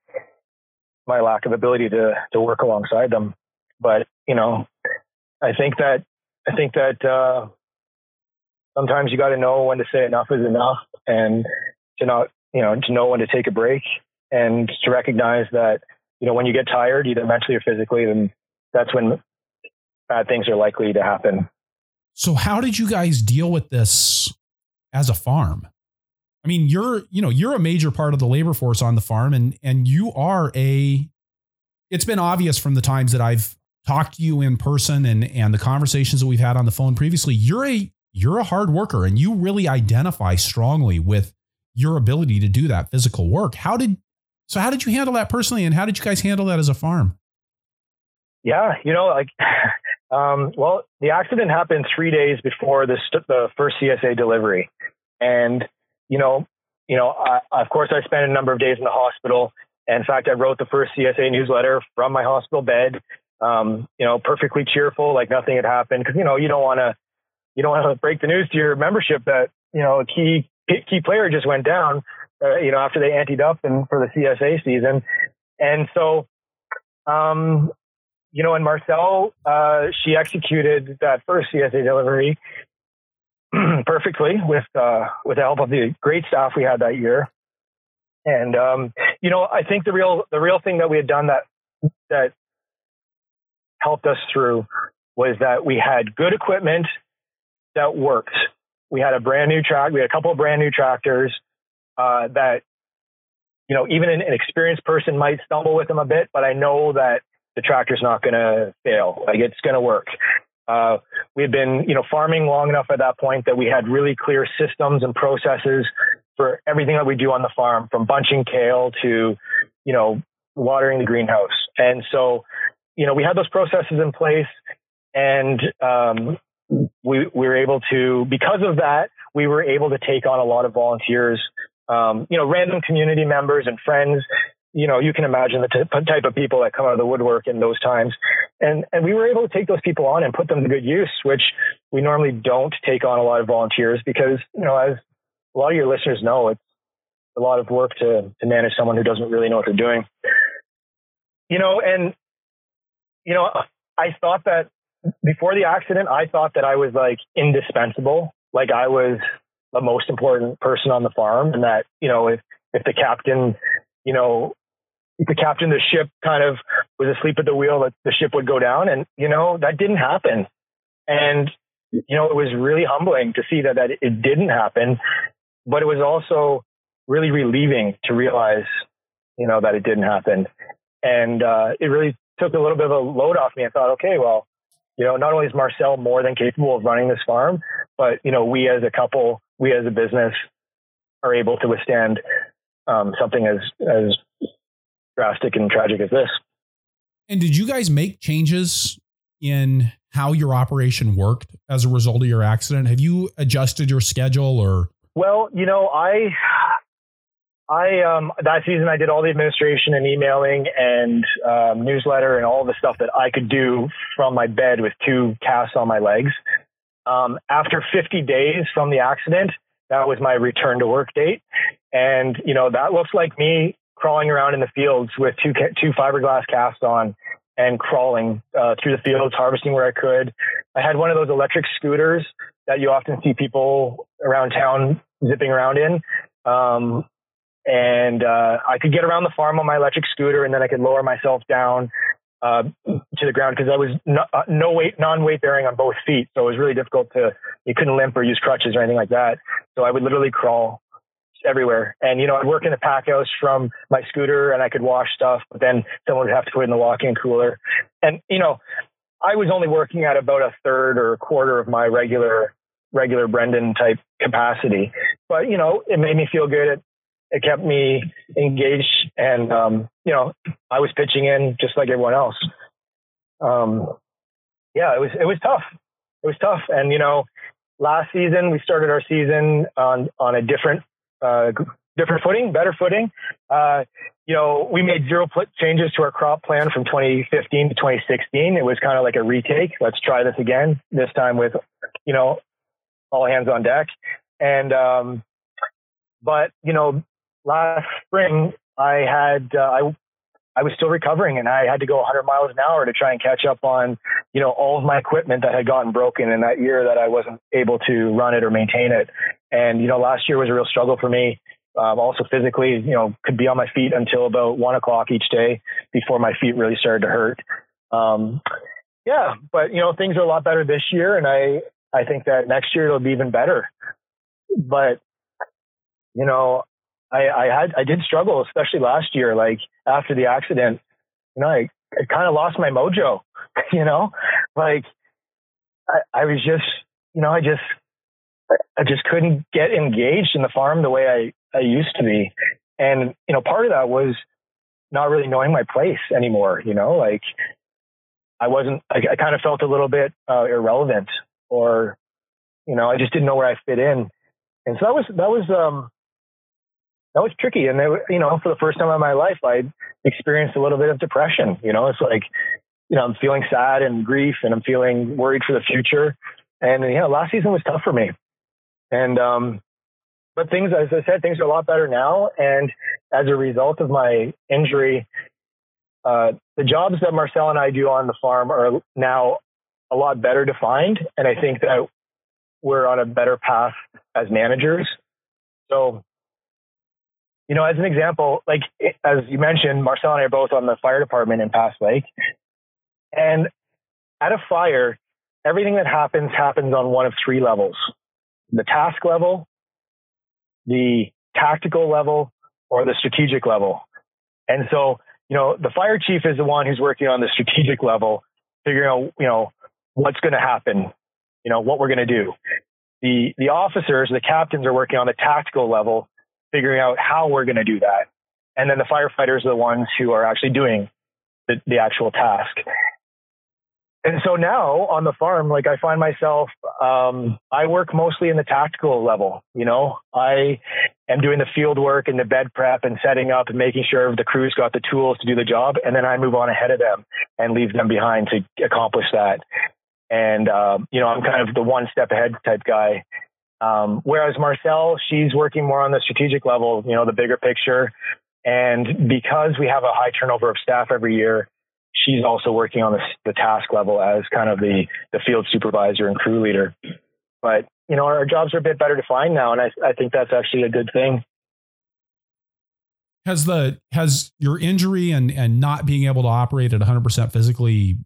my lack of ability to to work alongside them. But you know, I think that I think that uh, sometimes you got to know when to say enough is enough, and to not you know to know when to take a break, and to recognize that you know when you get tired, either mentally or physically, then that's when bad things are likely to happen. So, how did you guys deal with this as a farm? I mean, you're you know you're a major part of the labor force on the farm, and and you are a. It's been obvious from the times that I've talked to you in person and and the conversations that we've had on the phone previously. You're a you're a hard worker, and you really identify strongly with your ability to do that physical work. How did so? How did you handle that personally, and how did you guys handle that as a farm? Yeah, you know, like, <sighs> um, well, the accident happened three days before the the first CSA delivery, and you know, you know, I, of course, I spent a number of days in the hospital. In fact, I wrote the first CSA newsletter from my hospital bed. Um, you know, perfectly cheerful, like nothing had happened, because you know you don't want to you don't want to break the news to your membership that you know a key key player just went down. Uh, you know, after they anteed up and for the CSA season, and so um, you know, and Marcelle, uh, she executed that first CSA delivery <clears throat> perfectly with uh, with the help of the great staff we had that year. And um, you know, I think the real the real thing that we had done that that helped us through was that we had good equipment that worked. We had a brand new track. We had a couple of brand new tractors uh, that you know even an, an experienced person might stumble with them a bit, but I know that the tractor's not going to fail. Like it's going to work. Uh, we had been, you know, farming long enough at that point that we had really clear systems and processes for everything that we do on the farm, from bunching kale to, you know, watering the greenhouse. And so, you know, we had those processes in place, and um, we we were able to, because of that, we were able to take on a lot of volunteers. Um, you know, random community members and friends you know, you can imagine the t- type of people that come out of the woodwork in those times. And, and we were able to take those people on and put them to good use, which we normally don't take on a lot of volunteers because, you know, as a lot of your listeners know, it's a lot of work to, to manage someone who doesn't really know what they're doing. You know, and, you know, I thought that before the accident, I thought that I was like indispensable. Like I was the most important person on the farm and that, you know, if, if the captain, you know, the captain of the ship kind of was asleep at the wheel that the ship would go down. And, you know, that didn't happen. And, you know, it was really humbling to see that, that it didn't happen, but it was also really relieving to realize, you know, that it didn't happen. And, uh, it really took a little bit of a load off me. I thought, okay, well, you know, not only is Marcelle more than capable of running this farm, but, you know, we as a couple, we as a business are able to withstand um, something as, as drastic and tragic as this. And did you guys make changes in how your operation worked as a result of your accident? Have you adjusted your schedule or? Well, you know, I, I, um, that season I did all the administration and emailing and um, newsletter and all the stuff that I could do from my bed with two casts on my legs. Um, after 50 days from the accident, that was my return to work date. And, you know, that looks like me crawling around in the fields with two two fiberglass casts on and crawling uh, through the fields, harvesting where I could. I had one of those electric scooters that you often see people around town zipping around in. Um, and uh, I could get around the farm on my electric scooter, and then I could lower myself down uh, to the ground because I was no, uh, no weight, non-weight bearing on both feet, so it was really difficult to. You couldn't limp or use crutches or anything like that. So I would literally crawl everywhere. And, you know, I'd work in the pack house from my scooter and I could wash stuff, but then someone would have to put it in the walk-in cooler. And, you know, I was only working at about a third or a quarter of my regular, regular Brendan type capacity. But, you know, it made me feel good. It, it kept me engaged and, um, you know, I was pitching in just like everyone else. Um, yeah, it was, it was tough. It was tough. And, you know, last season we started our season on, on a different uh, different footing, better footing. Uh, you know, we made zero changes to our crop plan from 2015 to 2016. It was kind of like a retake. Let's try this again. This time with, you know, all hands on deck. And, um, but you know, last spring I had uh, I I was still recovering and I had to go 100 miles an hour to try and catch up on, you know, all of my equipment that had gotten broken in that year that I wasn't able to run it or maintain it. And, you know, last year was a real struggle for me. Um, also physically, you know, could be on my feet until about one o'clock each day before my feet really started to hurt. Um, yeah, but you know, things are a lot better this year and I, I think that next year it'll be even better. But, you know, I, I had I did struggle, especially last year. Like after the accident, you know, I, I kind of lost my mojo. <laughs> You know, like I, I was just, you know, I just I just couldn't get engaged in the farm the way I I used to be, and you know, part of that was not really knowing my place anymore. You know, like I wasn't. I, I kind of felt a little bit uh, irrelevant, or you know, I just didn't know where I fit in, and so that was that was um that was tricky. And, it, you know, for the first time in my life, I experienced a little bit of depression. You know, it's like, you know, I'm feeling sad and grief and I'm feeling worried for the future. And, you know, last season was tough for me. And, um, but things, as I said, things are a lot better now. And as a result of my injury, uh, the jobs that Marcelle and I do on the farm are now a lot better defined. And I think that we're on a better path as managers. So you know, as an example, like eh, as you mentioned, Marcelle and I are both on the fire department in Pass Lake. And at a fire, everything that happens happens on one of three levels the task level, the tactical level, or the strategic level. And so, you know, the fire chief is the one who's working on the strategic level, figuring out, you know, what's going to happen, you know, what we're going to do. The, the officers, the captains are working on the tactical level, figuring out how we're going to do that. And then the firefighters are the ones who are actually doing the, the actual task. And so now on the farm, like I find myself, um, I work mostly in the tactical level. You know, I am doing the field work and the bed prep and setting up and making sure the crew's got the tools to do the job. And then I move on ahead of them and leave them behind to accomplish that. And, um, you know, I'm kind of the one step ahead type guy. Um, whereas Marcelle, she's working more on the strategic level, you know, the bigger picture. And because we have a high turnover of staff every year, she's also working on the, the task level as kind of the, the field supervisor and crew leader. But, you know, our jobs are a bit better defined now. And I, I think that's actually a good thing. Has the has your injury and and not being able to operate at 100% physically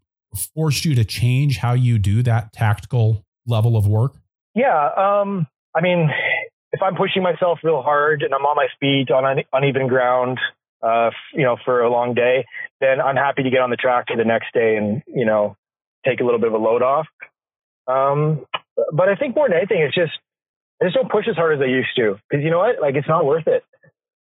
forced you to change how you do that tactical level of work? Yeah. Um, I mean, if I'm pushing myself real hard and I'm on my feet on uneven ground, uh, you know, for a long day, then I'm happy to get on the tractor the next day and, you know, take a little bit of a load off. Um, but I think more than anything, it's just, I just don't push as hard as I used to. Cause you know what? Like, it's not worth it.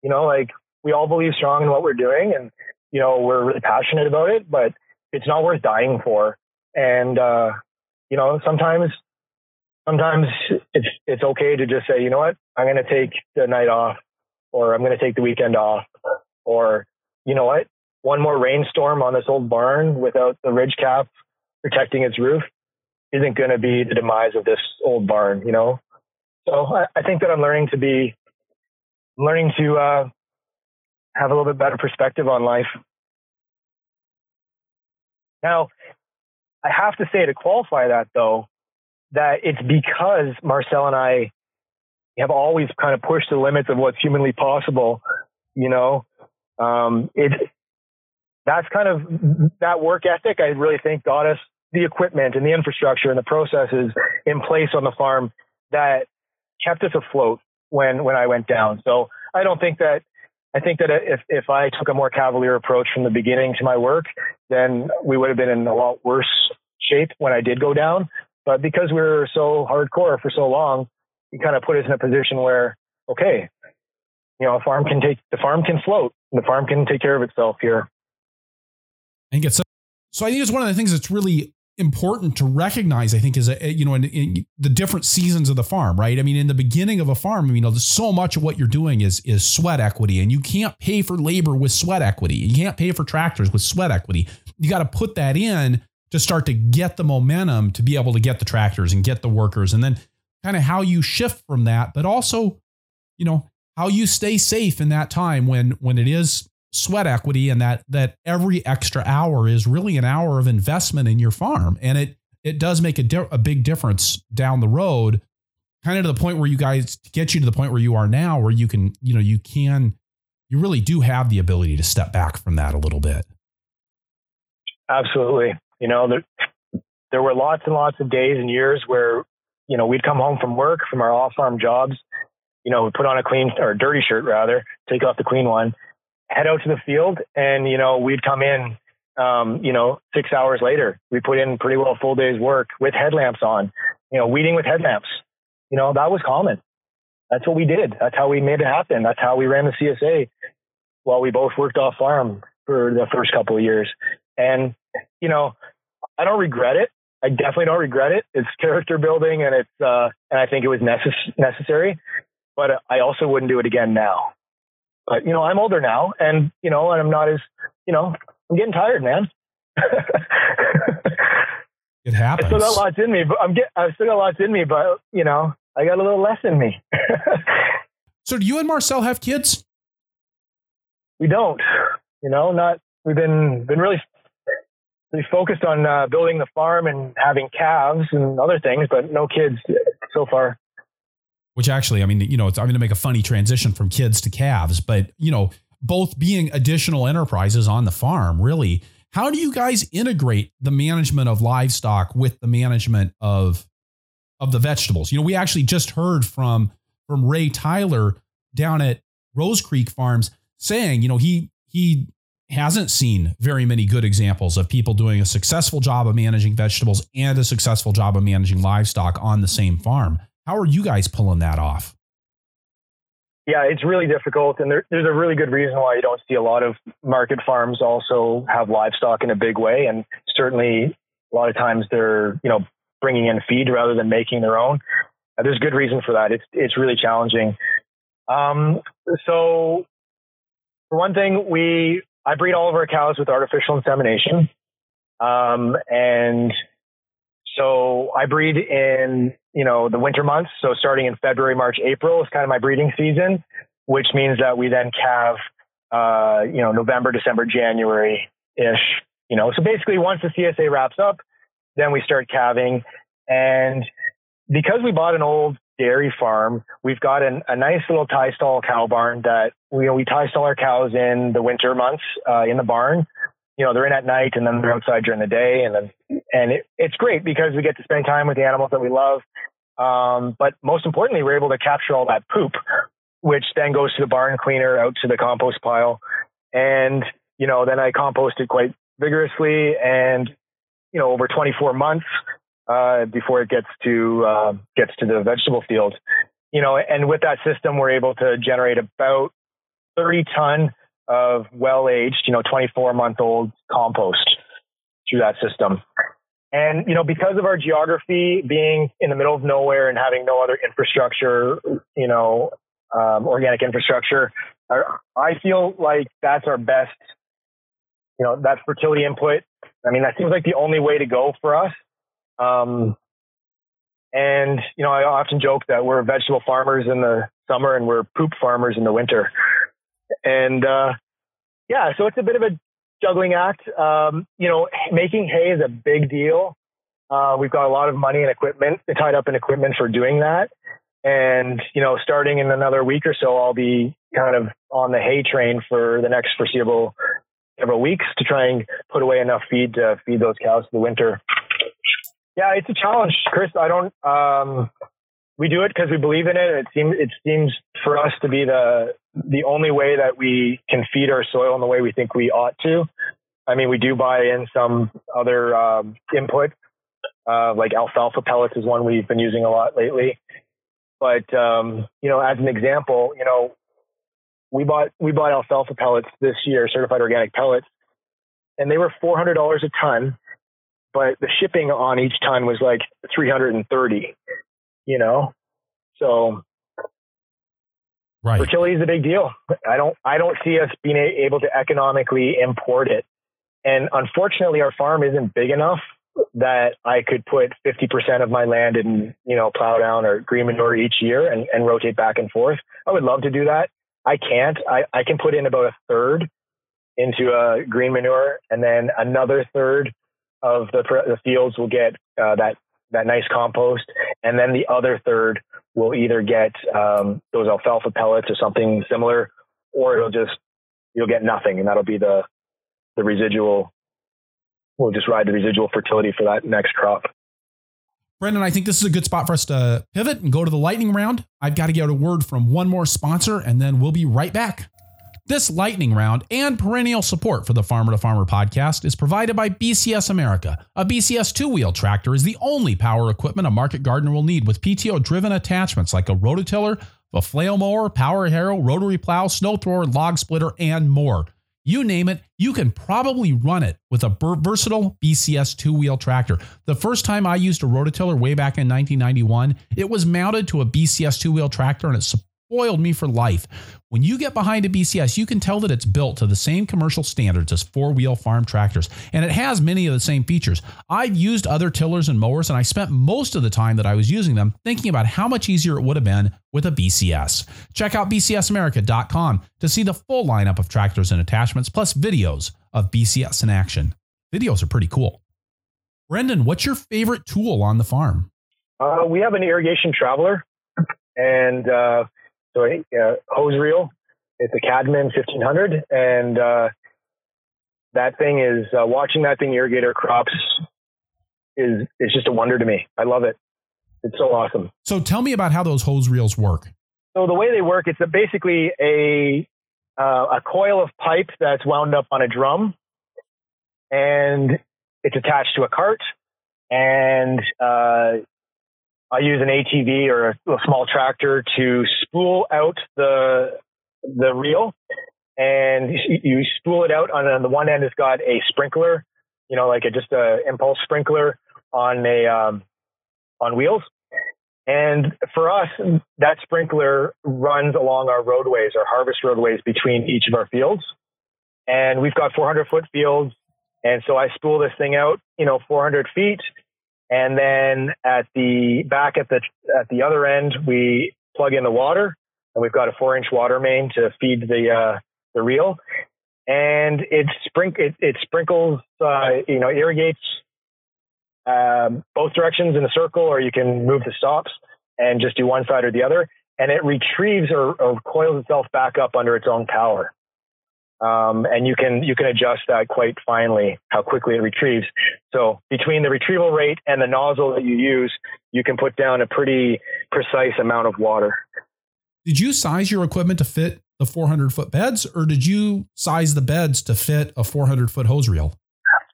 You know, like we all believe strong in what we're doing and, you know, we're really passionate about it, but it's not worth dying for. And, uh, you know, sometimes sometimes it's it's okay to just say, you know what, I'm going to take the night off, or I'm going to take the weekend off, or you know what, one more rainstorm on this old barn without the ridge cap protecting its roof isn't going to be the demise of this old barn, you know. So I, I think that I'm learning to be learning to uh, have a little bit better perspective on life. Now, I have to say to qualify that though, that it's because Marcelle and I have always kind of pushed the limits of what's humanly possible. You know, um, it that's kind of that work ethic. I really think got us the equipment and the infrastructure and the processes in place on the farm that kept us afloat when when I went down. So I don't think that I think that if if I took a more cavalier approach from the beginning to my work, then we would have been in a lot worse shape when I did go down. But because we are so hardcore for so long, it kind of put us in a position where, okay, you know, a farm can take the farm can float. The farm can take care of itself here. And get so. So I think it's one of the things that's really important to recognize. I think is a, you know in, in, the different seasons of the farm, right? I mean, in the beginning of a farm, you know, so much of what you're doing is is sweat equity, and you can't pay for labor with sweat equity. You can't pay for tractors with sweat equity. You got to put that in to start to get the momentum to be able to get the tractors and get the workers and then kind of how you shift from that but also you know how you stay safe in that time when when it is sweat equity and that that every extra hour is really an hour of investment in your farm and it it does make a, di- a big difference down the road kind of to the point where you guys get you to the point where you are now where you can you know you can you really do have the ability to step back from that a little bit. Absolutely you know there, there were lots and lots of days and years where you know we'd come home from work from our off farm jobs you know put on a clean or dirty shirt rather take off the clean one head out to the field and you know we'd come in um, you know six hours later we put in pretty well full day's work with headlamps on you know weeding with headlamps you know, that was common. That's what we did. That's how we made it happen. That's how we ran the CSA while we both worked off farm for the first couple of years. And, you know, I don't regret it. I definitely don't regret it. It's character building and it's, uh, and I think it was necess- necessary, but I also wouldn't do it again now. But, you know, I'm older now and, you know, and I'm not as, you know, I'm getting tired, man. It happens. I still got lots in me, but I'm get, I've still got lots in me, but you know, I got a little less in me. so, do you and Marcelle have kids? We don't. You know, not. We've been been really really focused on uh, building the farm and having calves and other things, but no kids so far. Which actually, I mean, you know, it's, I'm going to make a funny transition from kids to calves, but you know, both being additional enterprises on the farm, really how do you guys integrate the management of livestock with the management of of the vegetables? You know, we actually just heard from from Ray Tyler down at Rose Creek Farms saying, you know, he he hasn't seen very many good examples of people doing a successful job of managing vegetables and a successful job of managing livestock on the same farm. How are you guys pulling that off? Yeah, it's really difficult, and there, there's a really good reason why you don't see a lot of market farms also have livestock in a big way, and certainly a lot of times they're you know bringing in feed rather than making their own. Uh, there's good reason for that. It's it's really challenging. Um, so for one thing, we I breed all of our cows with artificial insemination, um, and so I breed in, you know, the winter months. So starting in February, March, April is kind of my breeding season, which means that we then calve, uh, you know, November, December, January ish, you know. So basically once the CSA wraps up, then we start calving. And because we bought an old dairy farm, we've got an, a nice little tie stall cow barn that we, we tie stall our cows in the winter months, uh, in the barn you know, they're in at night and then they're outside during the day. And then, and it, it's great because we get to spend time with the animals that we love. Um, but most importantly, we're able to capture all that poop, which then goes to the barn cleaner out to the compost pile. And, you know, then I compost it quite vigorously and, you know, over 24 months, uh, before it gets to, uh, gets to the vegetable field, you know, and with that system, we're able to generate about 30 ton of well aged, you know, 24 month old compost through that system. And, you know, because of our geography being in the middle of nowhere and having no other infrastructure, you know, um, organic infrastructure, I feel like that's our best, you know, that fertility input. I mean, that seems like the only way to go for us. Um, and, you know, I often joke that we're vegetable farmers in the summer and we're poop farmers in the winter. And uh, yeah, so it's a bit of a juggling act. Um, you know, making hay is a big deal. Uh, we've got a lot of money and equipment tied up in equipment for doing that. And, you know, starting in another week or so, I'll be kind of on the hay train for the next foreseeable several weeks to try and put away enough feed to feed those cows for the winter. Yeah, it's a challenge, Chris. I don't, um, we do it because we believe in it. It seems it seems for us to be the the only way that we can feed our soil in the way we think we ought to. I mean, we do buy in some other um, input, uh, like alfalfa pellets is one we've been using a lot lately. But um, you know, as an example, you know, we bought we bought alfalfa pellets this year, certified organic pellets, and they were four hundred dollars a ton, but the shipping on each ton was like three hundred and thirty you know? So right. fertility is a big deal. I don't, I don't see us being able to economically import it. And unfortunately, our farm isn't big enough that I could put 50% of my land in, you know, plow down or green manure each year and, and rotate back and forth. I would love to do that. I can't. I, I can put in about a third into a green manure, and then another third of the, the fields will get uh, that that nice compost, and then the other third will either get um, those alfalfa pellets or something similar, or it'll just you'll get nothing, and that'll be the the residual. We'll just ride the residual fertility for that next crop. Brendan, I think this is a good spot for us to pivot and go to the lightning round. I've got to get a word from one more sponsor, and then we'll be right back. This lightning round and perennial support for the Farmer to Farmer podcast is provided by BCS America. A BCS two wheel tractor is the only power equipment a market gardener will need with PTO driven attachments like a rototiller, a flail mower, power harrow, rotary plow, snow thrower, log splitter, and more. You name it, you can probably run it with a versatile BCS two wheel tractor. The first time I used a rototiller way back in 1991, it was mounted to a BCS two wheel tractor and it spoiled me for life. When you get behind a BCS, you can tell that it's built to the same commercial standards as four wheel farm tractors, and it has many of the same features. I've used other tillers and mowers, and I spent most of the time that I was using them thinking about how much easier it would have been with a BCS. Check out bcsamerica.com to see the full lineup of tractors and attachments, plus videos of BCS in action. Videos are pretty cool. Brendan, what's your favorite tool on the farm? Uh, we have an irrigation traveler, and uh, so uh, hose reel. It's a Cadman 1500, and uh, that thing is uh, watching that thing irrigate our crops is is just a wonder to me. I love it. It's so awesome. So tell me about how those hose reels work. So the way they work, it's a, basically a uh, a coil of pipe that's wound up on a drum, and it's attached to a cart, and uh, I use an ATV or a, a small tractor to spool out the the reel, and you spool it out. On, on the one end, it's got a sprinkler, you know, like a, just a impulse sprinkler on a um, on wheels. And for us, that sprinkler runs along our roadways, our harvest roadways between each of our fields. And we've got 400 foot fields. And so I spool this thing out, you know, 400 feet and then at the back at the at the other end, we plug in the water, and we've got a four inch water main to feed the uh, the reel, and it sprink it, it sprinkles, uh, you know, irrigates um, both directions in a circle, or you can move the stops and just do one side or the other, and it retrieves or, or coils itself back up under its own power. Um, and you can you can adjust that quite finely how quickly it retrieves. So between the retrieval rate and the nozzle that you use, you can put down a pretty precise amount of water. Did you size your equipment to fit the 400 foot beds, or did you size the beds to fit a 400 foot hose reel?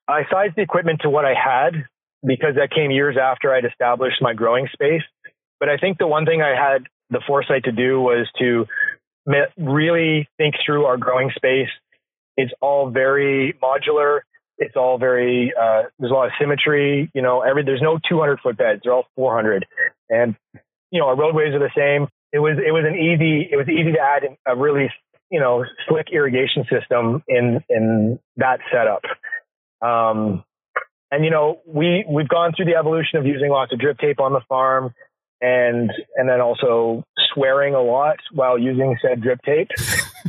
I sized the equipment to what I had because that came years after I'd established my growing space. But I think the one thing I had the foresight to do was to really think through our growing space. It's all very modular. It's all very, uh, there's a lot of symmetry, you know, every, there's no 200 foot beds. They're all 400 and, you know, our roadways are the same. It was, it was an easy, it was easy to add a really, you know, slick irrigation system in, in that setup. Um, and you know, we, we've gone through the evolution of using lots of drip tape on the farm and and then also swearing a lot while using said drip tape.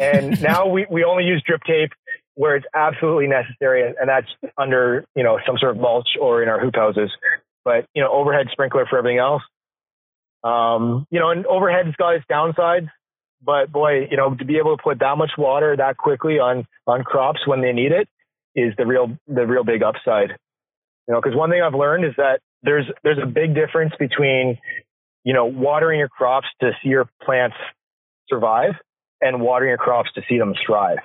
and <laughs> now we, we only use drip tape where it's absolutely necessary, and that's under you know some sort of mulch or in our hoop houses. But you know, overhead sprinkler for everything else. Um, you know, and overhead's got its downsides, but boy, you know, to be able to put that much water that quickly on on crops when they need it is the real the real big upside. You know, because one thing I've learned is that there's there's a big difference between you know, watering your crops to see your plants survive and watering your crops to see them thrive.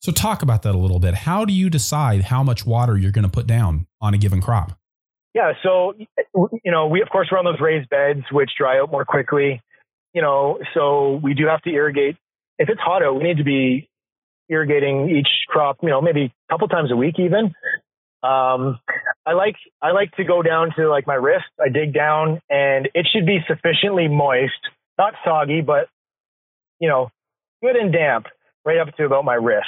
So talk about that a little bit. How do you decide how much water you're going to put down on a given crop? Yeah, so you know, we of course we're on those raised beds which dry out more quickly. You know, so we do have to irrigate. If it's hot out, we need to be irrigating each crop, you know, maybe a couple times a week even. Um, I like I like to go down to like my wrist. I dig down, and it should be sufficiently moist, not soggy, but you know, good and damp, right up to about my wrist.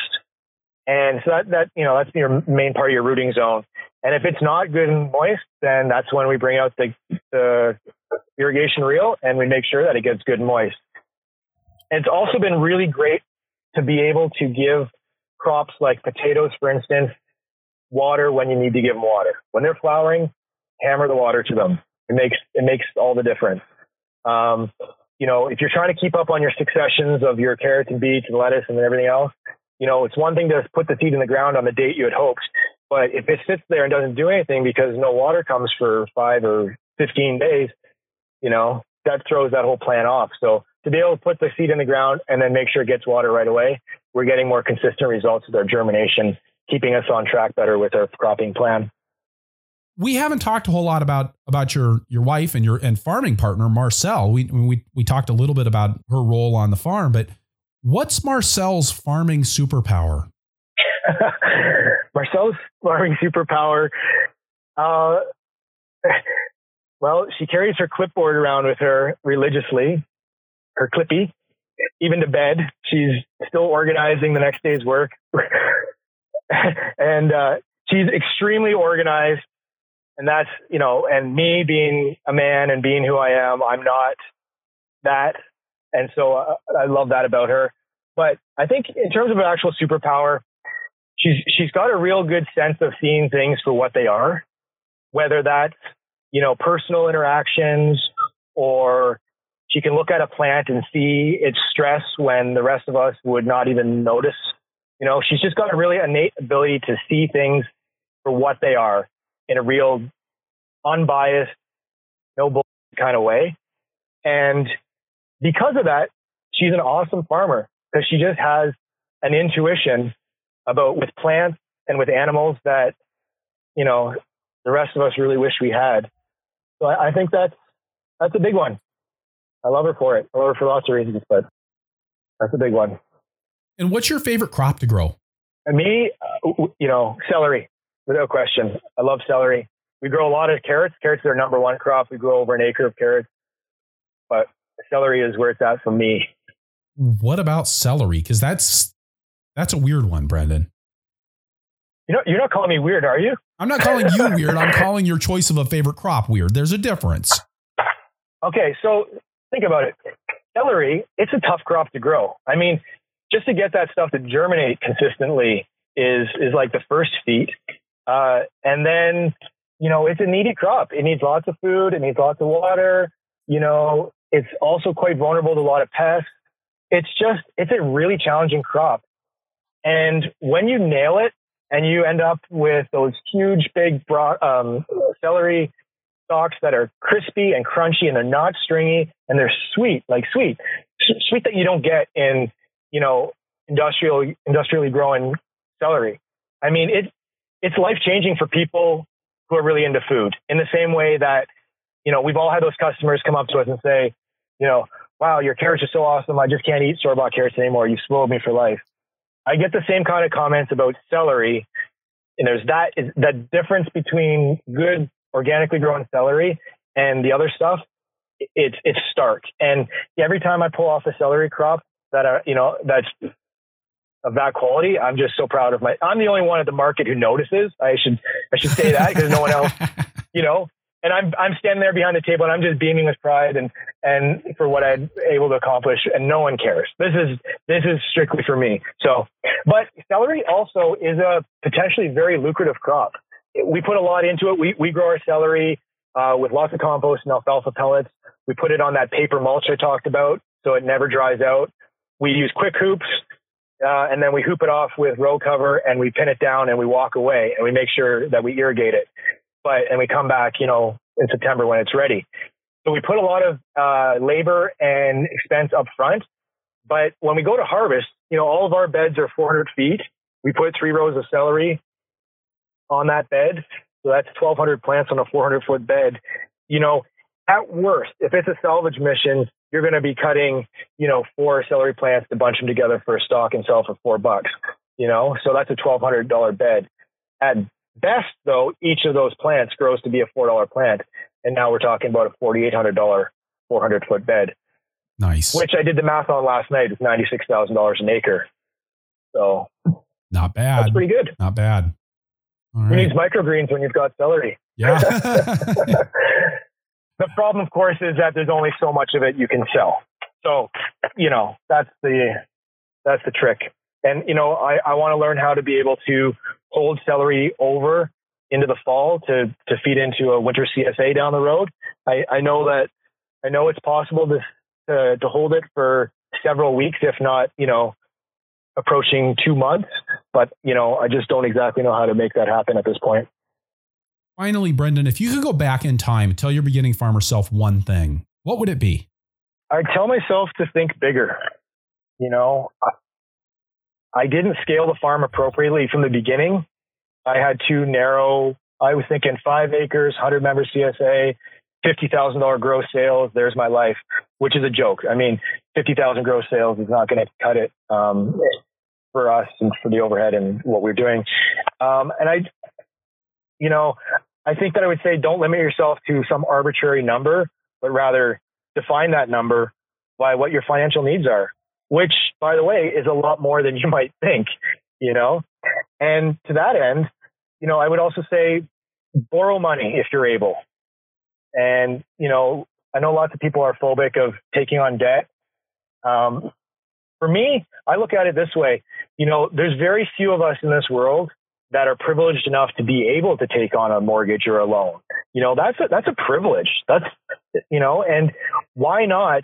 And so that that you know that's your main part of your rooting zone. And if it's not good and moist, then that's when we bring out the, the irrigation reel and we make sure that it gets good and moist. And it's also been really great to be able to give crops like potatoes, for instance, water when you need to give them water. When they're flowering, hammer the water to them. It makes it makes all the difference. Um, you know, if you're trying to keep up on your successions of your carrots and beets and lettuce and everything else, you know, it's one thing to put the seed in the ground on the date you had hoped, but if it sits there and doesn't do anything because no water comes for five or 15 days, you know, that throws that whole plan off. So to be able to put the seed in the ground and then make sure it gets water right away, we're getting more consistent results with our germination, keeping us on track better with our cropping plan. We haven't talked a whole lot about about your your wife and your and farming partner Marcelle. We we we talked a little bit about her role on the farm, but what's Marcelle's farming superpower? <laughs> Marcelle's farming superpower. Uh, <laughs> well, she carries her clipboard around with her religiously, her clippy, even to bed. She's still organizing the next day's work. <laughs> <laughs> and uh, she's extremely organized. And that's, you know, and me being a man and being who I am, I'm not that. And so uh, I love that about her. But I think in terms of an actual superpower, she's she's got a real good sense of seeing things for what they are, whether that's you know personal interactions or she can look at a plant and see its stress when the rest of us would not even notice. You know, she's just got a really innate ability to see things for what they are in a real unbiased, no bull kind of way. And because of that, she's an awesome farmer because she just has an intuition about with plants and with animals that, you know, the rest of us really wish we had. So I, I think that's, that's a big one. I love her for it. I love her for lots of reasons, but that's a big one. And what's your favorite crop to grow? And me, uh, you know, celery, without question. I love celery. We grow a lot of carrots. Carrots are our number one crop. We grow over an acre of carrots, but celery is where it's at for me. What about celery? Because that's that's a weird one, Brendan. You know, you're not calling me weird, are you? I'm not calling you <laughs> weird. I'm calling your choice of a favorite crop weird. There's a difference. Okay, so think about it. Celery, it's a tough crop to grow. I mean, just to get that stuff to germinate consistently is is like the first feat. Uh, and then, you know, it's a needy crop. It needs lots of food. It needs lots of water. You know, it's also quite vulnerable to a lot of pests. It's just, it's a really challenging crop. And when you nail it and you end up with those huge, big bro- um, celery stalks that are crispy and crunchy and they're not stringy and they're sweet, like sweet, sweet that you don't get in, you know, industrial, industrially grown celery. I mean, it, it's life changing for people who are really into food in the same way that, you know, we've all had those customers come up to us and say, you know, wow, your carrots are so awesome. I just can't eat store bought carrots anymore. You spoiled me for life. I get the same kind of comments about celery. And there's that is the difference between good organically grown celery and the other stuff. It's it's stark. And every time I pull off a celery crop that are you know that's of that quality, I'm just so proud of my. I'm the only one at the market who notices. I should I should say that because no one else, <laughs> you know, and I'm I'm standing there behind the table and I'm just beaming with pride and and for what I'm able to accomplish and no one cares. This is this is strictly for me. So, but celery also is a potentially very lucrative crop. We put a lot into it. We we grow our celery uh, with lots of compost and alfalfa pellets. We put it on that paper mulch I talked about, so it never dries out. We use quick hoops, uh, and then we hoop it off with row cover, and we pin it down, and we walk away, and we make sure that we irrigate it but and we come back, you know, in September when it's ready. So we put a lot of uh, labor and expense up front. But when we go to harvest, you know, all of our beds are 400 feet. We put three rows of celery on that bed. So that's 1,200 plants on a 400 foot bed. You know, at worst, if it's a salvage mission, you're going to be cutting, you know, four celery plants to bunch them together for a stock and sell for four bucks. You know, so that's a $1,200 bed. At best, though, each of those plants grows to be a $4 plant. And now we're talking about a $4,800 400 foot bed. Nice. Which I did the math on last night. It's $96,000 an acre. So not bad. That's pretty good. Not bad. All right. Who needs microgreens when you've got celery? Yeah. <laughs> <laughs> <laughs> the problem, of course, is that there's only so much of it you can sell. So, you know, that's the that's the trick. And, you know, I, I want to learn how to be able to hold celery over into the fall to, to feed into a winter CSA down the road. I, I know that I know it's possible to, to, to hold it for several weeks, if not, you know, approaching two months. But, you know, I just don't exactly know how to make that happen at this point. Finally, Brendan, if you could go back in time and tell your beginning farmer self one thing, what would it be? I tell myself to think bigger. You know, I, didn't scale the farm appropriately from the beginning. I had too narrow. I was thinking five acres, 100 member CSA, $50,000 gross sales. There's my life, which is a joke. I mean, 50,000 gross sales is not going to cut it um, for us and for the overhead and what we're doing. Um, and I, you know, I think that I would say don't limit yourself to some arbitrary number, but rather define that number by what your financial needs are, which, by the way, is a lot more than you <laughs> might think, you know? And to that end, you know, I would also say borrow money if you're able. And, you know, I know lots of people are phobic of taking on debt. Um, for me, I look at it this way. You know, there's very few of us in this world that are privileged enough to be able to take on a mortgage or a loan. You know, that's a, that's a privilege. That's, you know, and why not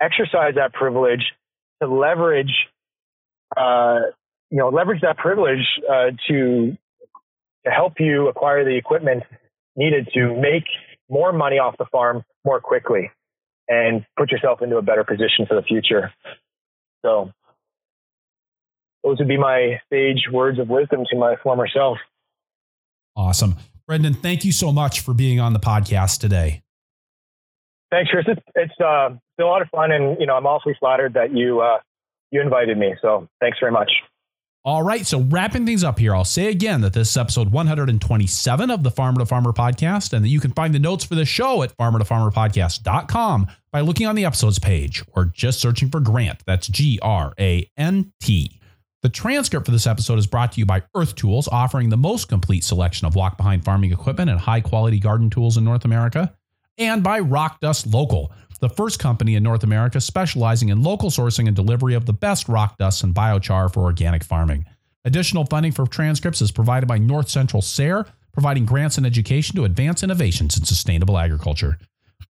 exercise that privilege to leverage, uh, you know, leverage that privilege uh, to to help you acquire the equipment needed to make more money off the farm more quickly and put yourself into a better position for the future. So those would be my sage words of wisdom to my former self. Awesome. Brendan, thank you so much for being on the podcast today. Thanks, Chris. It's, it's uh, been a lot of fun, and you know I'm awfully flattered that you uh, you invited me. So thanks very much. All right. So, wrapping things up here, I'll say again that this is episode 127 of the Farmer to Farmer podcast, and that you can find the notes for the show at farmertofarmerpodcast.com by looking on the episodes page or just searching for Grant. That's G R A N T. The transcript for this episode is brought to you by Earth Tools, offering the most complete selection of walk behind farming equipment and high quality garden tools in North America, and by Rock Dust Local the first company in North America specializing in local sourcing and delivery of the best rock dust and biochar for organic farming. Additional funding for transcripts is provided by North Central SARE, providing grants and education to advance innovations in sustainable agriculture.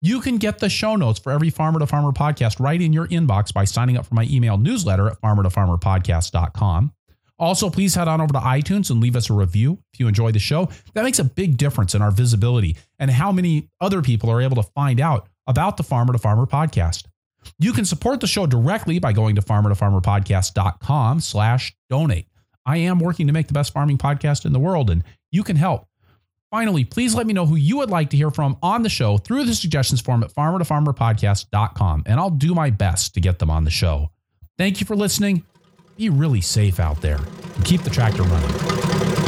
You can get the show notes for every Farmer to Farmer podcast right in your inbox by signing up for my email newsletter at farmertofarmerpodcast.com. Also, please head on over to iTunes and leave us a review if you enjoy the show. That makes a big difference in our visibility and how many other people are able to find out about the Farmer to Farmer podcast. You can support the show directly by going to farmertofarmerpodcast.com slash donate. I am working to make the best farming podcast in the world, and you can help. Finally, please let me know who you would like to hear from on the show through the suggestions form at farmertofarmerpodcast.com, and I'll do my best to get them on the show. Thank you for listening. Be really safe out there and keep the tractor running.